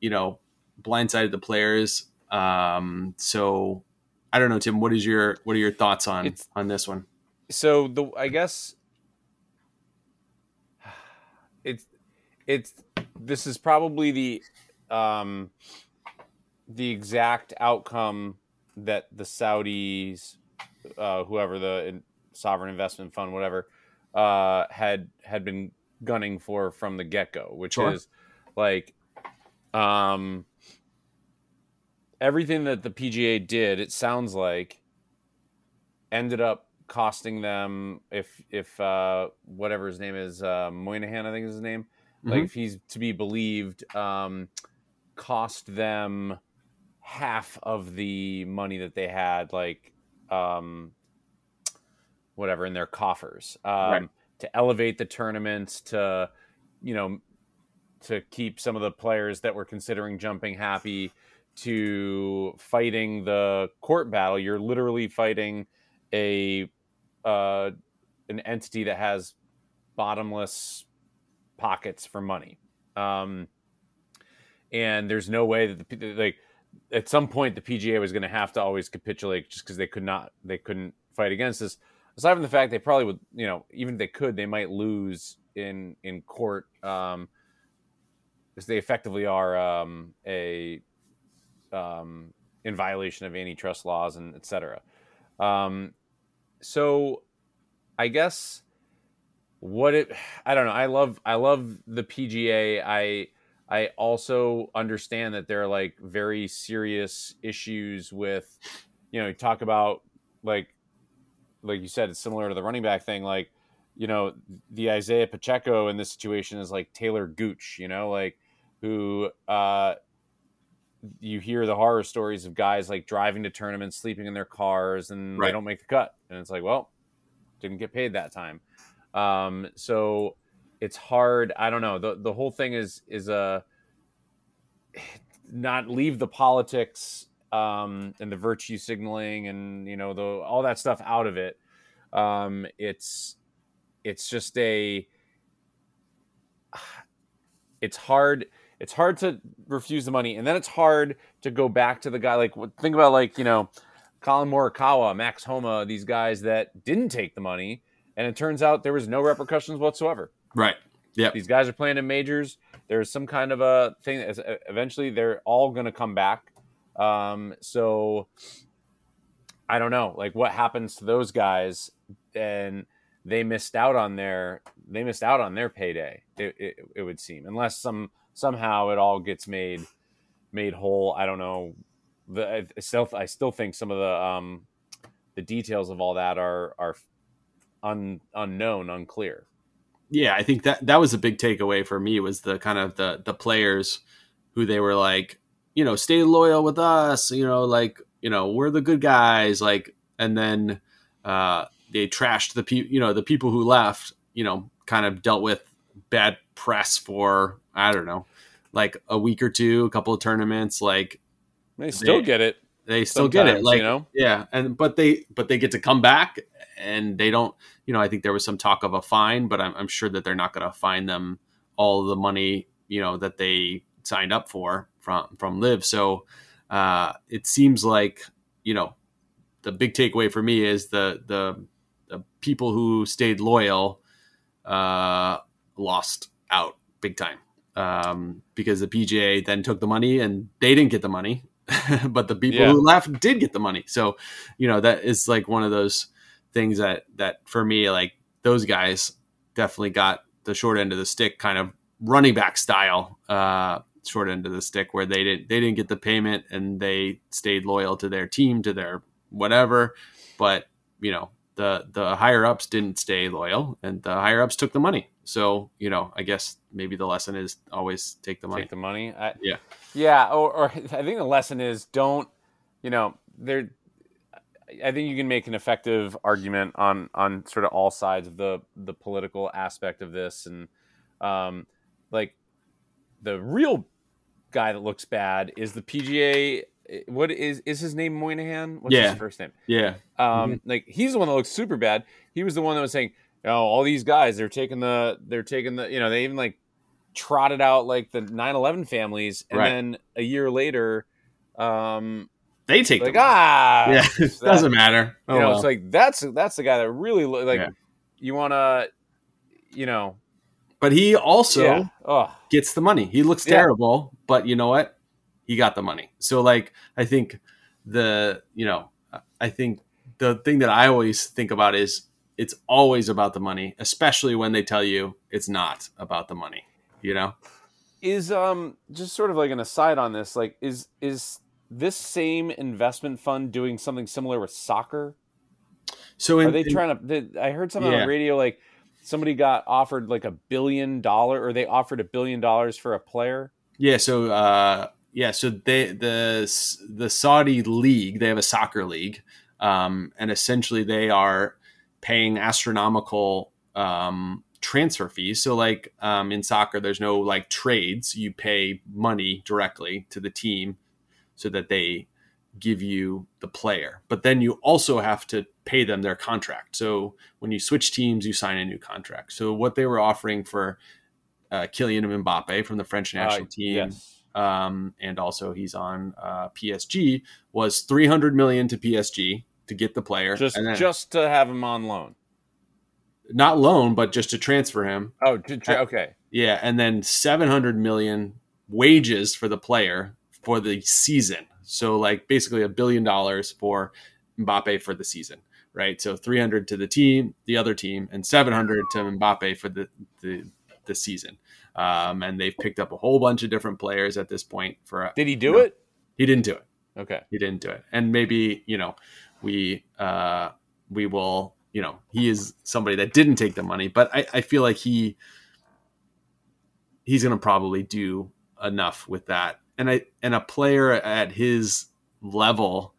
B: you know, blindsided the players. Um, so I don't know, Tim. What is your what are your thoughts on
C: It's-
B: on this one?
C: so the I guess it's it's this is probably the um the exact outcome that the Saudis uh whoever the in- sovereign investment fund whatever uh had had been gunning for from the get-go which
B: Sure.
C: is like um everything that the PGA did it sounds like ended up costing them if if uh whatever his name is uh Moynihan I think is his name like
B: Mhm.
C: if he's to be believed um cost them half of the money that they had like um whatever in their coffers um
B: Right.
C: to elevate the tournaments to you know to keep some of the players that were considering jumping happy to fighting the court battle you're literally fighting a uh an entity that has bottomless pockets for money um and there's no way that the people, like at some point the PGA was going to have to always capitulate just because they could not they couldn't fight against this aside from the fact they probably would you know even if they could they might lose in in court um because they effectively are um a um in violation of antitrust laws and et cetera. Um so i guess what it i don't know. I love i love the pga i i also understand that there are like very serious issues with you know you talk about like like you said it's similar to the running back thing like you know the isaiah pacheco in this situation is like taylor gooch you know like who uh you hear the horror stories of guys like driving to tournaments sleeping in their cars and
B: Right.
C: they don't make the cut and it's like well didn't get paid that time um so it's hard. I don't know. The the whole thing is is a not leave the politics um and the virtue signaling and you know the all that stuff out of it. Um it's it's just a it's hard it's hard to refuse the money and then it's hard to go back to the guy like think about like you know collin morikawa max homa these guys that didn't take the money and it turns out there was no repercussions whatsoever
B: Right. Yeah.
C: these guys are playing in majors. There's some kind of a thing is- eventually they're all going to come back. Um, so i don't know like what happens to those guys? And they missed out on their they missed out on their payday it, it, it would seem unless some somehow it all gets made made whole. I don't know. The I still I still think some of the um the details of all that are are un, unknown unclear
B: yeah, I think that that was a big takeaway for me was the kind of the the players who they were like, you know, stay loyal with us, you know, like, you know, we're the good guys, like, and then uh, they trashed the people, you know, the people who left, you know, kind of dealt with bad press for I don't know, like a week or two, a couple of tournaments, like
C: they still
B: They-
C: get it
B: they still get it, like
C: you know
B: yeah, and but they but they get to come back, and they don't. You know, I think there was some talk of a fine, but I'm, I'm sure that they're not going to fine them all the money you know that they signed up for from from LIV. So uh, it seems like you know the big takeaway for me is the the, the people who stayed loyal uh, lost out big time um, because the PGA then took the money and they didn't get the money, but the people
C: Yeah.
B: who left did get the money. So you know that is like one of those things that that for me like those guys definitely got the short end of the stick, kind of running back style. Uh, short end of the stick where they didn't they didn't get the payment and they stayed loyal to their team to their whatever but you know the the higher ups didn't stay loyal, and the higher ups took the money. So you know, I guess maybe the lesson is always take the money.
C: Take the money. I,
B: yeah,
C: yeah. Or, or I think the lesson is don't. You know, there. I think you can make an effective argument on on sort of all sides of the the political aspect of this, and um, like the real guy that looks bad is the PGA. What is is his name Moynihan. What's
B: Yeah.
C: his first name?
B: yeah,
C: Um, like he's the one that looks super bad. He was the one that was saying, "Oh, all these guys, they're taking the, they're taking the, you know, they even like trotted out like the 9/11 families, and
B: Right.
C: then a year later, um,
B: they take
C: like ah,
B: yeah, doesn't matter. Oh,
C: you know,
B: well.
C: it's like that's that's the guy that really like
B: Yeah.
C: you want to, you know,
B: but he also
C: yeah, oh,
B: gets the money. He looks
C: Yeah.
B: terrible, but you know what? He got the money. So like I think the you know I think the thing that I always think about is it's always about the money, especially when they tell you it's not about the money. You know?
C: is um just sort of like an aside on this, like is is this same investment fund doing something similar with soccer?
B: So in,
C: Are they
B: in-
C: trying to? They, I heard something on the radio like somebody got offered like a billion dollar, or they offered a billion dollars for a player.
B: Yeah, so uh, yeah, so they the the Saudi league they have a soccer league, um, and essentially they are paying astronomical um, transfer fees. So like um, in soccer, there's no like trades; you pay money directly to the team so that they give you the player. But then you also have to pay them their contract. So when you switch teams, you sign a new contract. So what they were offering for uh, Kylian Mbappe from the French national
C: Uh,
B: team,
C: Yes.
B: um, and also he's on uh, PSG, was 300 million to PSG to get the player,
C: Just
B: and then,
C: just to have him on loan.
B: not loan, but just to transfer him.
C: Oh, to, tra- okay.
B: Yeah, and then 700 million wages for the player for the season. So like basically a billion dollars for Mbappe for the season, right? So 300 to the team, the other team, and 700 to Mbappe for the the, the season. Um, and they've picked up a whole bunch of different players at this point. For
C: Did he do
B: No.
C: it?
B: he didn't do it.
C: Okay.
B: He didn't do it. And maybe you know we uh, we will you know he is somebody that didn't take the money, but I, I feel like he he's going to probably do enough with that. And I and a player at his level,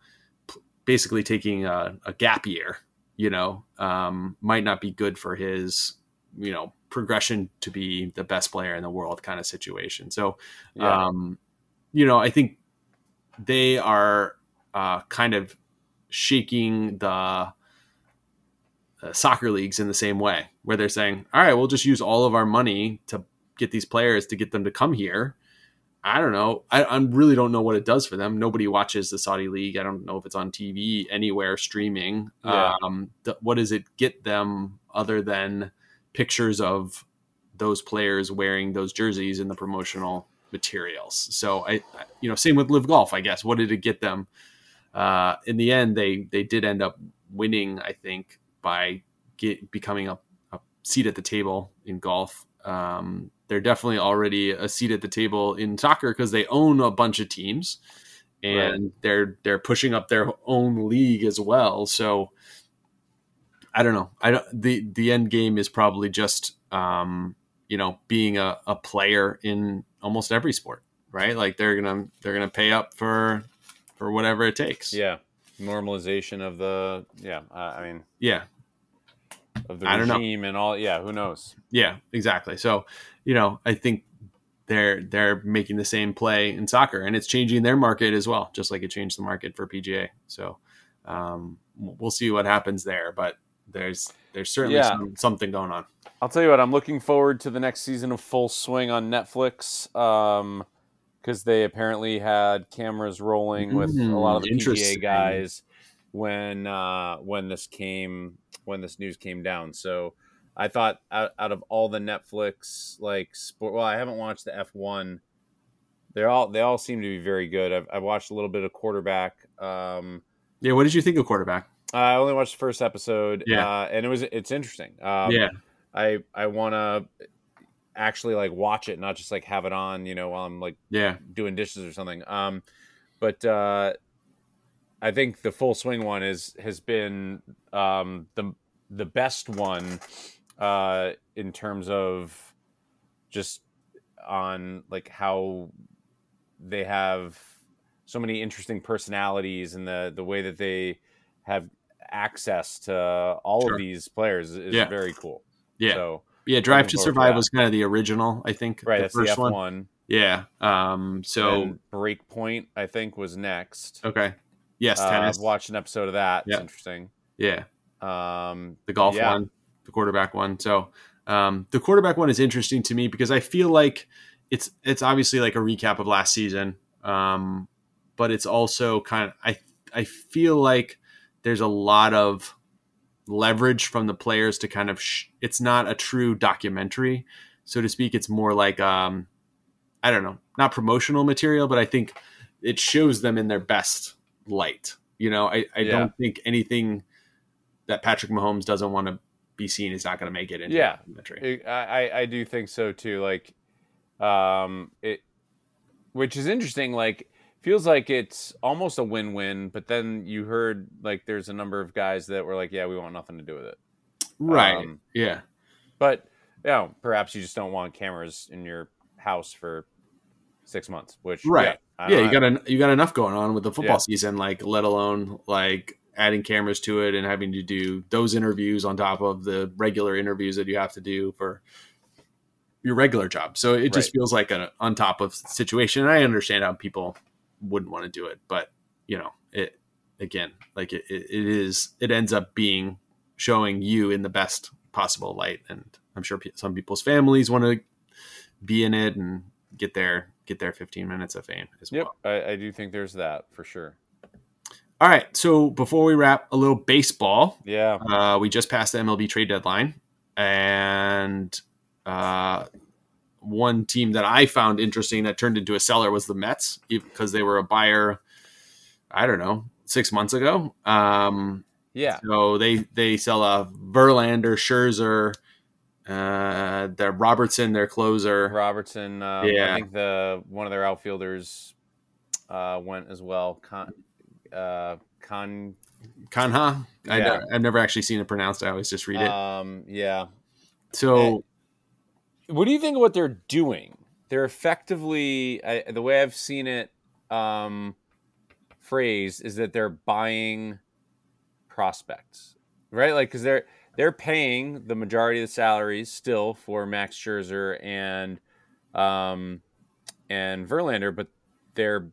B: basically taking a, a gap year, you know, um, might not be good for his you know progression to be the best player in the world kind of situation. So,
C: Yeah.
B: um, you know, I think they are uh, kind of shaking the uh, soccer leagues in the same way, where they're saying, "All right, we'll just use all of our money to get these players to get them to come here." I don't know. I, I really don't know what it does for them. Nobody watches the Saudi league. I don't know if it's on TV anywhere streaming.
C: Yeah.
B: Um, th- what does it get them other than pictures of those players wearing those jerseys in the promotional materials? So I, I- you know, same with LIV Golf. I guess. What did it get them? Uh, in the end, they they did end up winning. I think by get, becoming a, a seat at the table in golf. Um, they're definitely already a seat at the table in soccer because they own a bunch of teams, and they're they're pushing up their own league as well. So I don't know. I don't. the The end game is probably just um, you know being a, a player in almost every sport, right? Like they're gonna they're gonna pay up for for whatever it takes.
C: Yeah. Normalization of the yeah. Uh, I mean
B: yeah,
C: of the
B: I don't know.
C: regime and all. Yeah. Who knows?
B: Yeah, exactly. So, you know, I think they're they're making the same play in soccer, and it's changing their market as well, just like it changed the market for PGA. So, um, we'll see what happens there, but there's there's certainly
C: Yeah.
B: some, something going on.
C: I'll tell you what. I'm looking forward to the next season of Full Swing on Netflix. Um, because they apparently had cameras rolling with a lot of the
B: Mm.
C: PGA guys when uh, when this came when this news came down. So I thought out, out of all the Netflix like sport, well, I haven't watched the F1. They're all they all seem to be very good. I've, I've watched a little bit of quarterback. Um,
B: Yeah, what did you think of quarterback?
C: I only watched the first episode,
B: Yeah.
C: uh, and it was it's interesting. Um,
B: yeah,
C: I I want to actually like watch it, not just like have it on, you know, while I'm like
B: yeah,
C: doing dishes or something. Um, but uh, I think the full swing one is has been um, the the best one uh, in terms of just on like how they have so many interesting personalities and the the way that they have access to all sure. of these players is yeah. very cool.
B: Yeah. So yeah, Drive to Survive was kind of the original, I think.
C: Right, the first the F1. One.
B: Yeah. Um. So and
C: Breakpoint, I think, was next.
B: Okay. Yes,
C: uh, tennis. I've watched an episode of that. It's interesting.
B: Yeah.
C: Um.
B: The golf yeah. one, the quarterback one. So, um, the quarterback one is interesting to me because I feel like it's it's obviously like a recap of last season. Um, but it's also kind of I I feel like there's a lot of leverage from the players to kind of sh- it's not a true documentary so to speak it's more like um i don't know not promotional material but i think it shows them in their best light you know i, I yeah. don't think anything that patrick mahomes doesn't want to be seen is not going to make it into
C: yeah documentary. I, I do think so too like um it which is interesting like feels like it's almost a win-win but then you heard like there's a number of guys that were like yeah we want nothing to do with it.
B: Right. Um, yeah.
C: but you know perhaps you just don't want cameras in your house for six months which
B: right. Yeah, yeah you got an, you got enough going on with the football yeah. season like let alone like adding cameras to it and having to do those interviews on top of the regular interviews that you have to do for your regular job. So it right. just feels like an on top of situation. And i understand how people wouldn't want to do it. But you know, it again, like it, it is, it ends up being showing you in the best possible light. And I'm sure some people's families want to be in it and get their get their 15 minutes of fame as yep,
C: well. I, I do think there's that for sure.
B: All right. So before we wrap, a little baseball.
C: Yeah.
B: Uh, we just passed the MLB trade deadline, and uh, one team that I found interesting that turned into a seller was the Mets because they were a buyer. I don't know six months ago. Um,
C: yeah.
B: So they they sell a Verlander, Scherzer, uh, the Robertson, their closer.
C: Robertson. Uh, yeah. I think the one of their outfielders uh, went as well. Con. Uh, Con.
B: Canha. Yeah. I, have never actually seen it pronounced. I always just read it.
C: Um. Yeah.
B: So
C: what do you think of what they're doing? They're effectively I, the way I've seen it um, phrased is that they're buying prospects, right? Like because they're they're paying the majority of the salaries still for Max Scherzer and um, and Verlander, but they're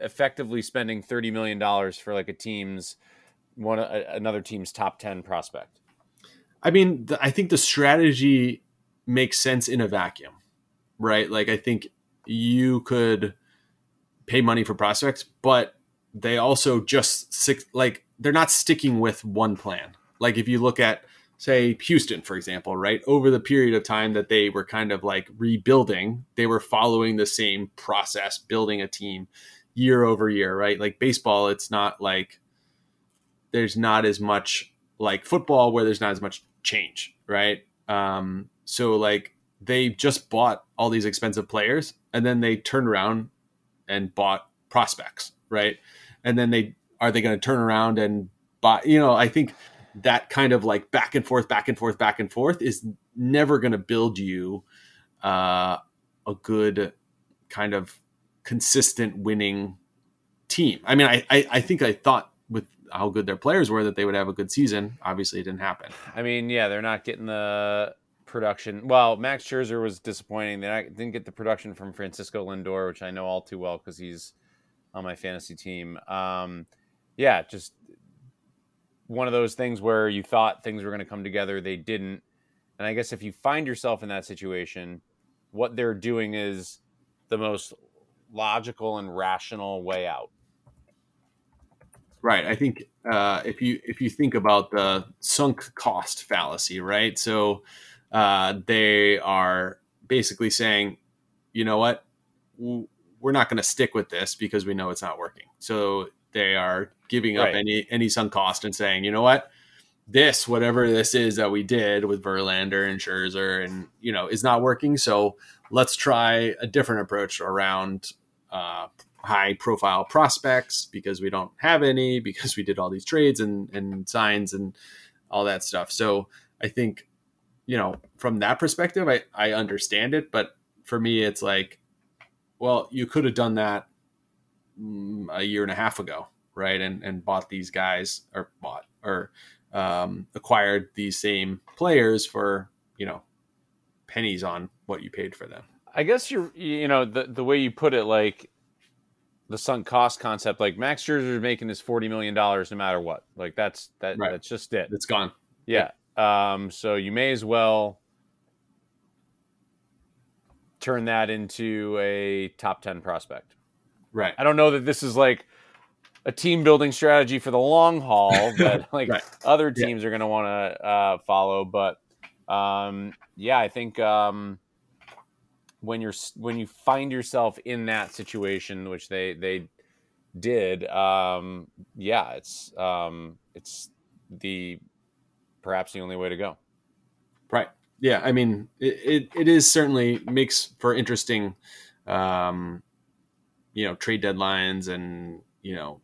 C: effectively spending thirty million dollars for like a team's one another team's top ten prospect.
B: I mean, the, I think the strategy makes sense in a vacuum, right? Like I think you could pay money for prospects, but they also just like they're not sticking with one plan. Like if you look at say Houston for example, right? Over the period of time that they were kind of like rebuilding, they were following the same process, building a team year over year, right? Like baseball, it's not like there's not as much like football where there's not as much change, right? Um, so like they just bought all these expensive players and then they turned around and bought prospects, right? And then they are they going to turn around and buy, you know, I think that kind of like back and forth, back and forth, back and forth is never going to build you uh, a good kind of consistent winning team. I mean, I, I, I think I thought with how good their players were that they would have a good season. Obviously, it didn't happen.
C: I mean, yeah, they're not getting the production. Well, Max Scherzer was disappointing. They didn't get the production from Francisco Lindor, which I know all too well because he's on my fantasy team. Um, yeah, just one of those things where you thought things were going to come together, they didn't. And I guess if you find yourself in that situation, what they're doing is the most logical and rational way out.
B: Right. I think uh, if you if you think about the sunk cost fallacy, right? So uh, they are basically saying, you know what, we're not going to stick with this because we know it's not working. So they are giving up right. any any sunk cost and saying, you know what, this whatever this is that we did with Verlander and Scherzer and you know is not working. So let's try a different approach around uh, high profile prospects because we don't have any because we did all these trades and and signs and all that stuff. So I think you know from that perspective, I I understand it, but for me, it's like, well, you could have done that mm, a year and a half ago, right? And and bought these guys or bought or um, acquired these same players for you know pennies on what you paid for them.
C: I guess you're you know the the way you put it like the sunk cost concept like Max Scherzer is making his 40 million dollars no matter what. Like that's that right. that's just it.
B: It's gone.
C: Yeah. Um so you may as well turn that into a top 10 prospect.
B: Right.
C: I don't know that this is like a team building strategy for the long haul that like right. other teams yeah. are going to want to uh, follow. But um, yeah, I think um, when you're when you find yourself in that situation, which they they did, um, yeah, it's um, it's the perhaps the only way to go.
B: Right yeah, I mean, it, it, it is certainly makes for interesting, um, you know, trade deadlines and, you know,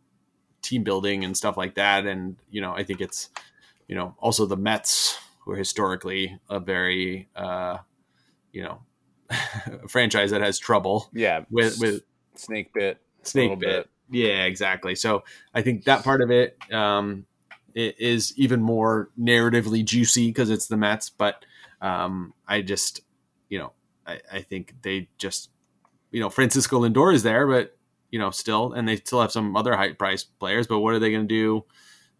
B: team building and stuff like that. And, you know, I think it's, you know, also the Mets who are historically a very, uh, you know, franchise that has trouble.
C: Yeah.
B: With, with
C: snake bit,
B: snake bit. bit. Yeah, exactly. So I think that part of it, um, it is even more narratively juicy because it's the Mets, but um, I just, you know, I, I think they just, you know, Francisco Lindor is there, but you know, still, and they still have some other high price players. But what are they going to do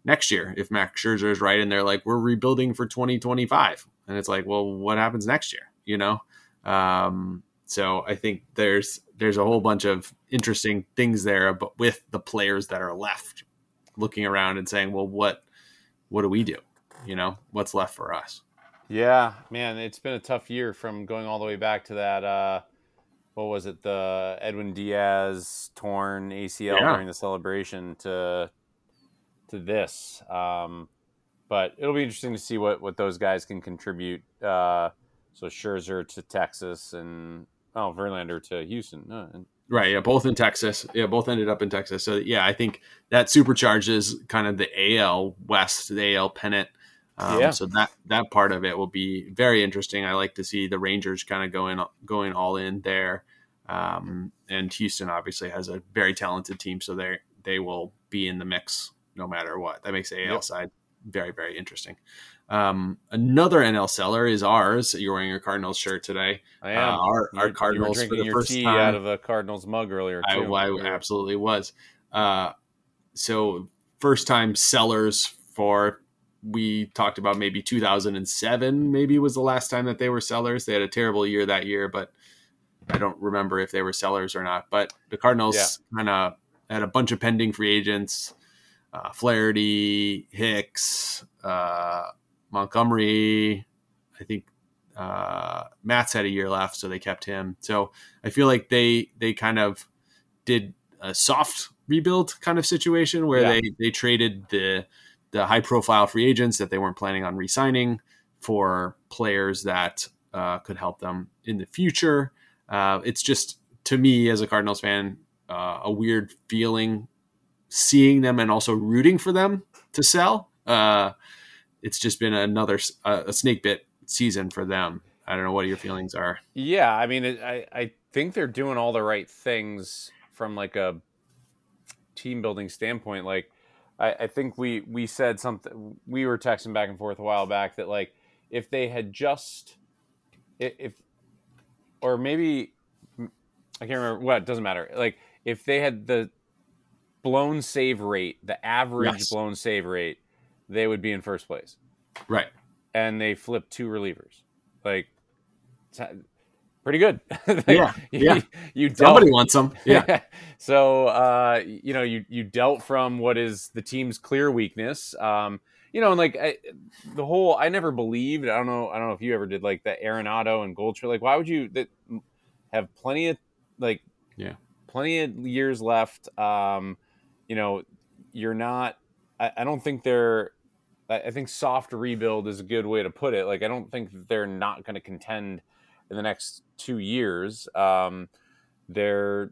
B: next year if Max Scherzer is right and they're like, we're rebuilding for 2025, and it's like, well, what happens next year? You know, um, so I think there's there's a whole bunch of interesting things there, but with the players that are left, looking around and saying, well, what what do we do? You know, what's left for us?
C: Yeah, man, it's been a tough year from going all the way back to that. Uh, what was it? The Edwin Diaz torn ACL yeah. during the celebration to to this. Um, but it'll be interesting to see what what those guys can contribute. Uh, so Scherzer to Texas and oh Verlander to Houston. Uh, and,
B: Right. Yeah. Both in Texas. Yeah. Both ended up in Texas. So yeah, I think that supercharges kind of the AL West, the AL pennant um, yeah. So that that part of it will be very interesting. I like to see the Rangers kind of going going all in there, um, and Houston obviously has a very talented team, so they they will be in the mix no matter what. That makes the AL yep. side very very interesting. Um, another NL seller is ours. You're wearing your Cardinals shirt today.
C: I am. Uh,
B: our, our you, Cardinals
C: you for the first time out of a Cardinals mug earlier.
B: Too. I, I absolutely was. Uh, so first time sellers for we talked about maybe 2007 maybe was the last time that they were sellers they had a terrible year that year but i don't remember if they were sellers or not but the cardinals yeah. kind of had a bunch of pending free agents uh, flaherty hicks uh, montgomery i think uh, Matz had a year left so they kept him so i feel like they they kind of did a soft rebuild kind of situation where yeah. they they traded the the high profile free agents that they weren't planning on re-signing for players that uh, could help them in the future. Uh, it's just to me as a Cardinals fan uh, a weird feeling seeing them and also rooting for them to sell. Uh, it's just been another a snake bit season for them. I don't know what your feelings are.
C: Yeah, I mean, it, I I think they're doing all the right things from like a team building standpoint. Like I, I think we we said something. We were texting back and forth a while back that like if they had just if or maybe I can't remember what doesn't matter. Like if they had the blown save rate, the average yes. blown save rate, they would be in first place.
B: Right.
C: And they flipped two relievers. Like pretty good.
B: like, yeah, yeah. You, you dealt, Somebody wants them. Yeah.
C: so uh, you know, you you dealt from what is the team's clear weakness. Um, you know, and like I, the whole, I never believed. I don't know. I don't know if you ever did like the Arenado and Goldschmidt. Like, why would you that have plenty of like,
B: yeah,
C: plenty of years left? Um, you know, you're not. I, I don't think they're. I think soft rebuild is a good way to put it. Like, I don't think they're not going to contend in the next two years. Um, they're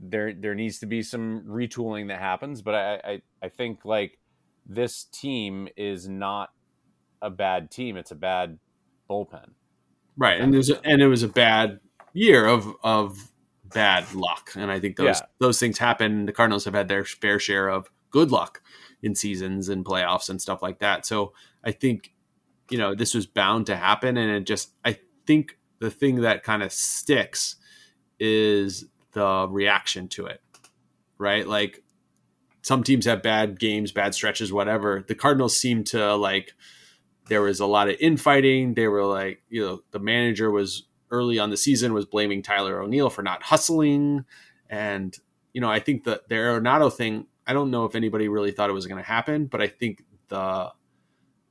C: there there needs to be some retooling that happens. But I, I, I think like this team is not a bad team. It's a bad bullpen.
B: Right, and there's a, and it was a bad year of of bad luck, and I think those yeah. those things happen. The Cardinals have had their fair share of good luck in seasons and playoffs and stuff like that. So I think you know this was bound to happen, and it just I think the thing that kind of sticks is the reaction to it, right? Like some teams have bad games, bad stretches, whatever. The Cardinals seem to like there was a lot of infighting. They were like, you know, the manager was early on the season was blaming Tyler O'Neill for not hustling. And, you know, I think that the Arenado thing, I don't know if anybody really thought it was going to happen, but I think the,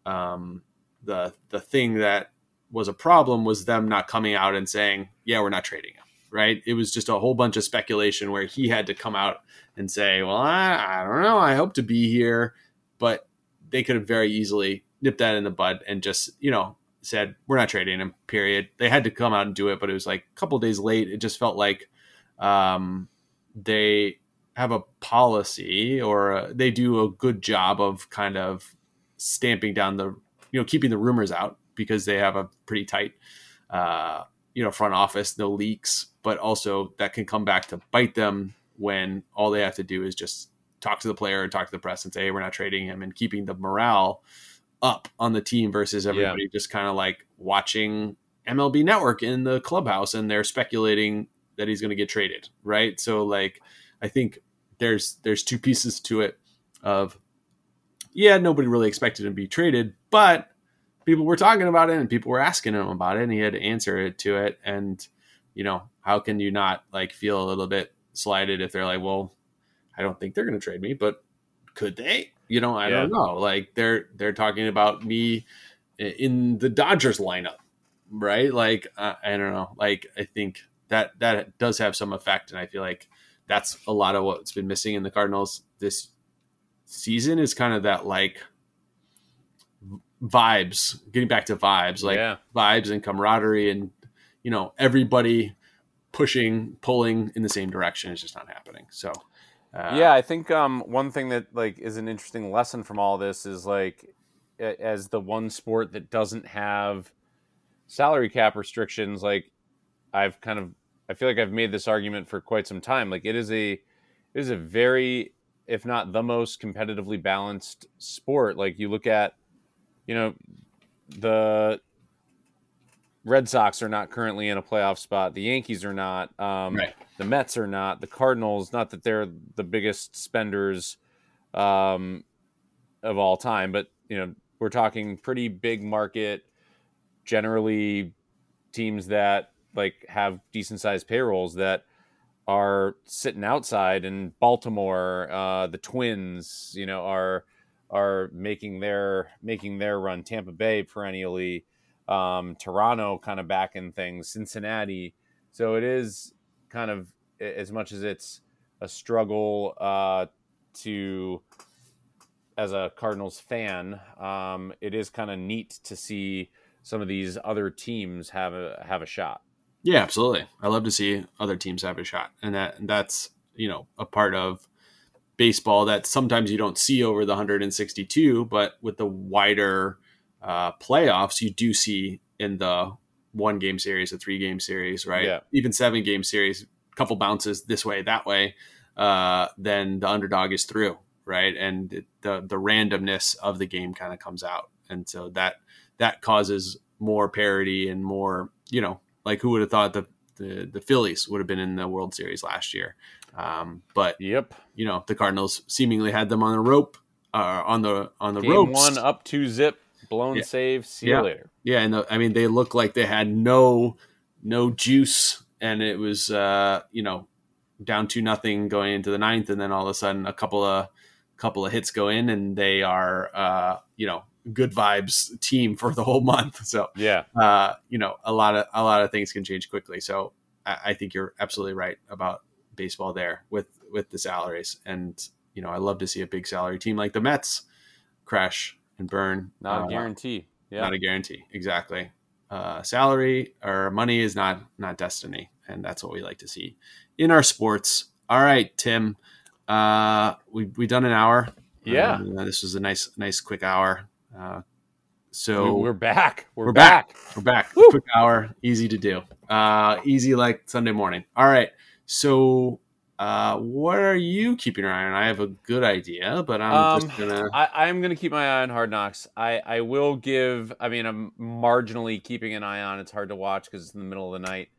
B: um, the, the thing that was a problem was them not coming out and saying, yeah, we're not trading him. Right. It was just a whole bunch of speculation where he had to come out and say, well, I, I don't know. I hope to be here. But they could have very easily nipped that in the bud and just, you know, said we're not trading him. Period. They had to come out and do it, but it was like a couple days late. It just felt like um, they have a policy or a, they do a good job of kind of stamping down the you know keeping the rumors out because they have a pretty tight uh, you know front office, no leaks, but also that can come back to bite them when all they have to do is just talk to the player and talk to the press and say hey, we're not trading him and keeping the morale up on the team versus everybody yeah. just kind of like watching MLB Network in the clubhouse and they're speculating that he's going to get traded, right? So like I think there's there's two pieces to it of yeah, nobody really expected him to be traded, but people were talking about it and people were asking him about it and he had to answer it to it and you know, how can you not like feel a little bit slighted if they're like, well, I don't think they're going to trade me, but could they? You know, I yeah. don't know. Like they're they're talking about me in the Dodgers lineup, right? Like uh, I don't know. Like I think that that does have some effect, and I feel like that's a lot of what's been missing in the Cardinals this season is kind of that like vibes, getting back to vibes, like yeah. vibes and camaraderie, and you know everybody pushing, pulling in the same direction is just not happening. So
C: uh, yeah, I think um, one thing that like is an interesting lesson from all this is like as the one sport that doesn't have salary cap restrictions, like I've kind of I feel like I've made this argument for quite some time. Like it is a it is a very if not the most competitively balanced sport. Like you look at, you know, the Red Sox are not currently in a playoff spot. The Yankees are not. Um, right. The Mets are not. The Cardinals, not that they're the biggest spenders um, of all time, but you know we're talking pretty big market. Generally, teams that like have decent sized payrolls that are sitting outside in Baltimore. Uh, the Twins, you know, are are making their making their run. Tampa Bay perennially um, Toronto kind of back in things, Cincinnati. So it is kind of as much as it's a struggle uh, to, as a Cardinals fan, um, it is kind of neat to see some of these other teams have a have a shot.
B: Yeah, absolutely. I love to see other teams have a shot, and that that's you know a part of baseball that sometimes you don't see over the 162, but with the wider uh, playoffs, you do see in the one game series, a three game series, right? Yeah. Even seven game series, a couple bounces this way, that way, uh, then the underdog is through, right? And it, the the randomness of the game kind of comes out, and so that that causes more parity and more, you know, like who would have thought the the, the Phillies would have been in the World Series last year. Um, but
C: yep,
B: you know the Cardinals seemingly had them on the rope, uh, on the on the ropes.
C: One up two zip blown
B: yeah.
C: save. See
B: yeah.
C: you later.
B: Yeah, and the, I mean they looked like they had no no juice, and it was uh, you know down to nothing going into the ninth, and then all of a sudden a couple of couple of hits go in, and they are uh, you know good vibes team for the whole month. So
C: yeah,
B: uh, you know a lot of a lot of things can change quickly. So I, I think you're absolutely right about baseball there with with the salaries, and you know I love to see a big salary team like the Mets crash and burn.
C: Not uh, a guarantee.
B: Yeah. Not a guarantee. Exactly. Uh, salary or money is not not destiny, and that's what we like to see in our sports. All right, Tim. Uh, we we done an hour.
C: Yeah,
B: um, this was a nice nice quick hour. Uh, so
C: we're back. We're,
B: we're
C: back.
B: back. We're back. Quick hour, easy to do. Uh, easy like Sunday morning. All right. So, uh, what are you keeping your eye on? I have a good idea, but I'm
C: Um,
B: just gonna.
C: I, I'm going to keep my eye on Hard Knocks. I, I will give. I mean, I'm marginally keeping an eye on. It's hard to watch because it's in the middle of the night.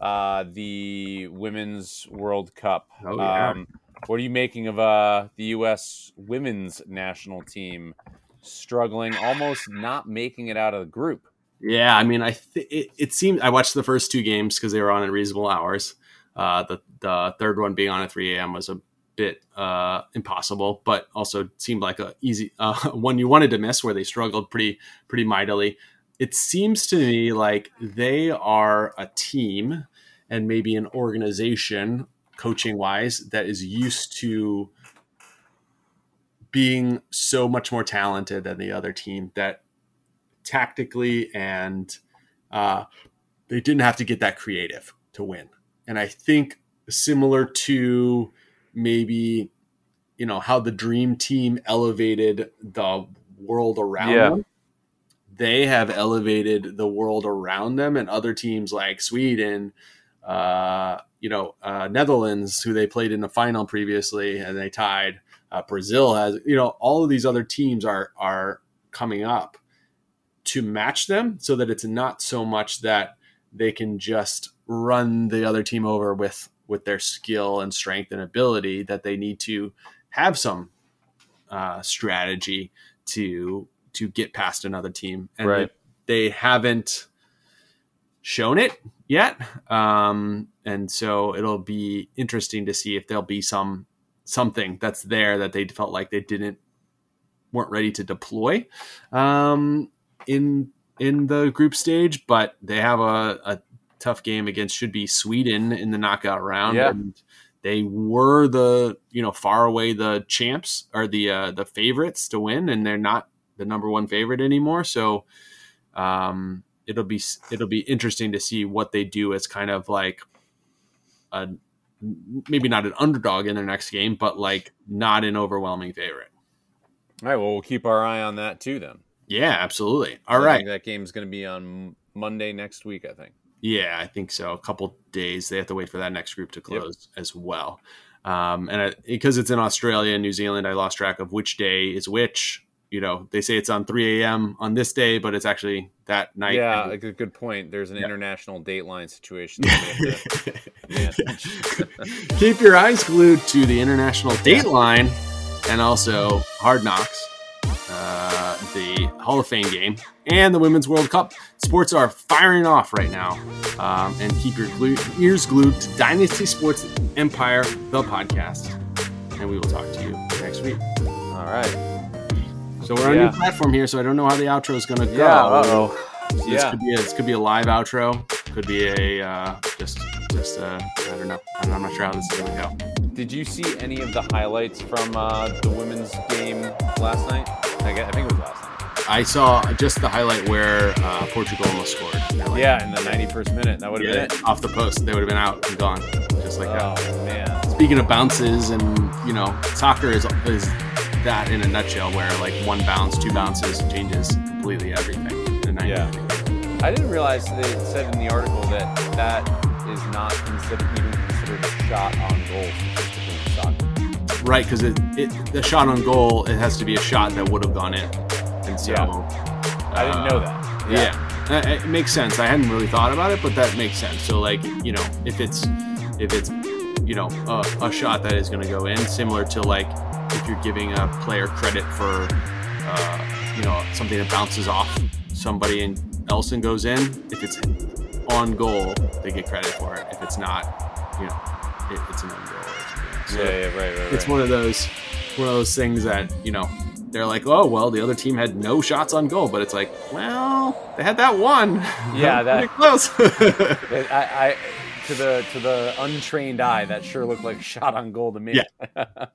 C: Uh, the Women's World Cup.
B: Oh, yeah.
C: Um, what are you making of uh, the U.S. Women's National Team struggling, almost not making it out of the group?
B: Yeah, I mean, I th- it, it seemed I watched the first two games because they were on at reasonable hours. Uh, the the third one being on at 3 a.m. was a bit uh, impossible, but also seemed like a easy uh, one you wanted to miss where they struggled pretty pretty mightily. It seems to me like they are a team and maybe an organization coaching wise that is used to being so much more talented than the other team that tactically and uh, they didn't have to get that creative to win. And I think similar to maybe you know how the dream team elevated the world around
C: Yeah.
B: them they have elevated the world around them and other teams like sweden uh, you know uh, netherlands who they played in the final previously and they tied uh, brazil has you know all of these other teams are are coming up to match them so that it's not so much that they can just run the other team over with with their skill and strength and ability that they need to have some uh, strategy to to get past another team and
C: Right.
B: they, they haven't shown it yet um, and so it'll be interesting to see if there'll be some something that's there that they felt like they didn't weren't ready to deploy um, in in the group stage, but they have a, a tough game against should be Sweden in the knockout round.
C: Yeah.
B: And they were the you know far away the champs or the uh, the favorites to win, and they're not the number one favorite anymore. So um, it'll be it'll be interesting to see what they do as kind of like a maybe not an underdog in their next game, but like not an overwhelming favorite.
C: All right. Well, we'll keep our eye on that too. Then.
B: Yeah, absolutely. All
C: I
B: right.
C: think that game's going to be on Monday next week. I think.
B: Yeah, I think so. A couple days. They have to wait for that next group to close as well. Um, and I, because it's in Australia and New Zealand, I lost track of which day is which. You know, they say it's on 3 a.m. on this day, but it's actually that night.
C: yeah, a good, good point. There's an international dateline situation. Yeah.
B: Keep your eyes glued to the international dateline and also Hard Knocks, uh, the Hall of Fame game, and the Women's World Cup. Sports are firing off right now. Um, and keep your glu- ears glued to Dynasty Sports Empire, the podcast. And we will talk to you next week.
C: All right.
B: So we're on a new platform here, so I don't know how the outro is going to go.
C: Yeah.
B: This
C: Yeah.
B: could be a, this could be a live outro. Could be a uh, just just uh, I don't know. I'm I'm not sure how this is going to go.
C: Did you see any of the highlights from uh, the women's game last night? I, guess, I think it was last night.
B: I saw just the highlight where uh, Portugal almost scored. Like,
C: Yeah, in the 91st minute. That would have
B: yeah,
C: been it.
B: off the post. They would have been out and gone, just like
C: Oh
B: that.
C: man.
B: Speaking of bounces, and you know, soccer is is that in a nutshell, where like one bounce, two bounces changes completely everything.
C: Yeah. I didn't realize they said in the article that that is not considered even considered a shot on goal statistically in soccer.
B: Right, because it, it the shot on goal, it has to be a shot that would have gone in, and so
C: Yeah. I didn't know
B: uh,
C: that.
B: Yeah. Uh, It makes sense. I hadn't really thought about it, but that makes sense. So, like, you know, if it's if it's you know a, a shot that is going to go in, similar to like if you're giving a player credit for uh, you know something that bounces off somebody and else and goes in. If it's on goal, they get credit for it. If it's not, you know, it, it's an own goal. So
C: Yeah, yeah, right, right, right.
B: it's one of those one of those things that you know they're like, oh well, the other team had no shots on goal, but it's like, well, they had that one.
C: Yeah, that-
B: Pretty close.
C: I, I to the to the untrained eye, that sure looked like a shot on goal to me.
B: Yeah.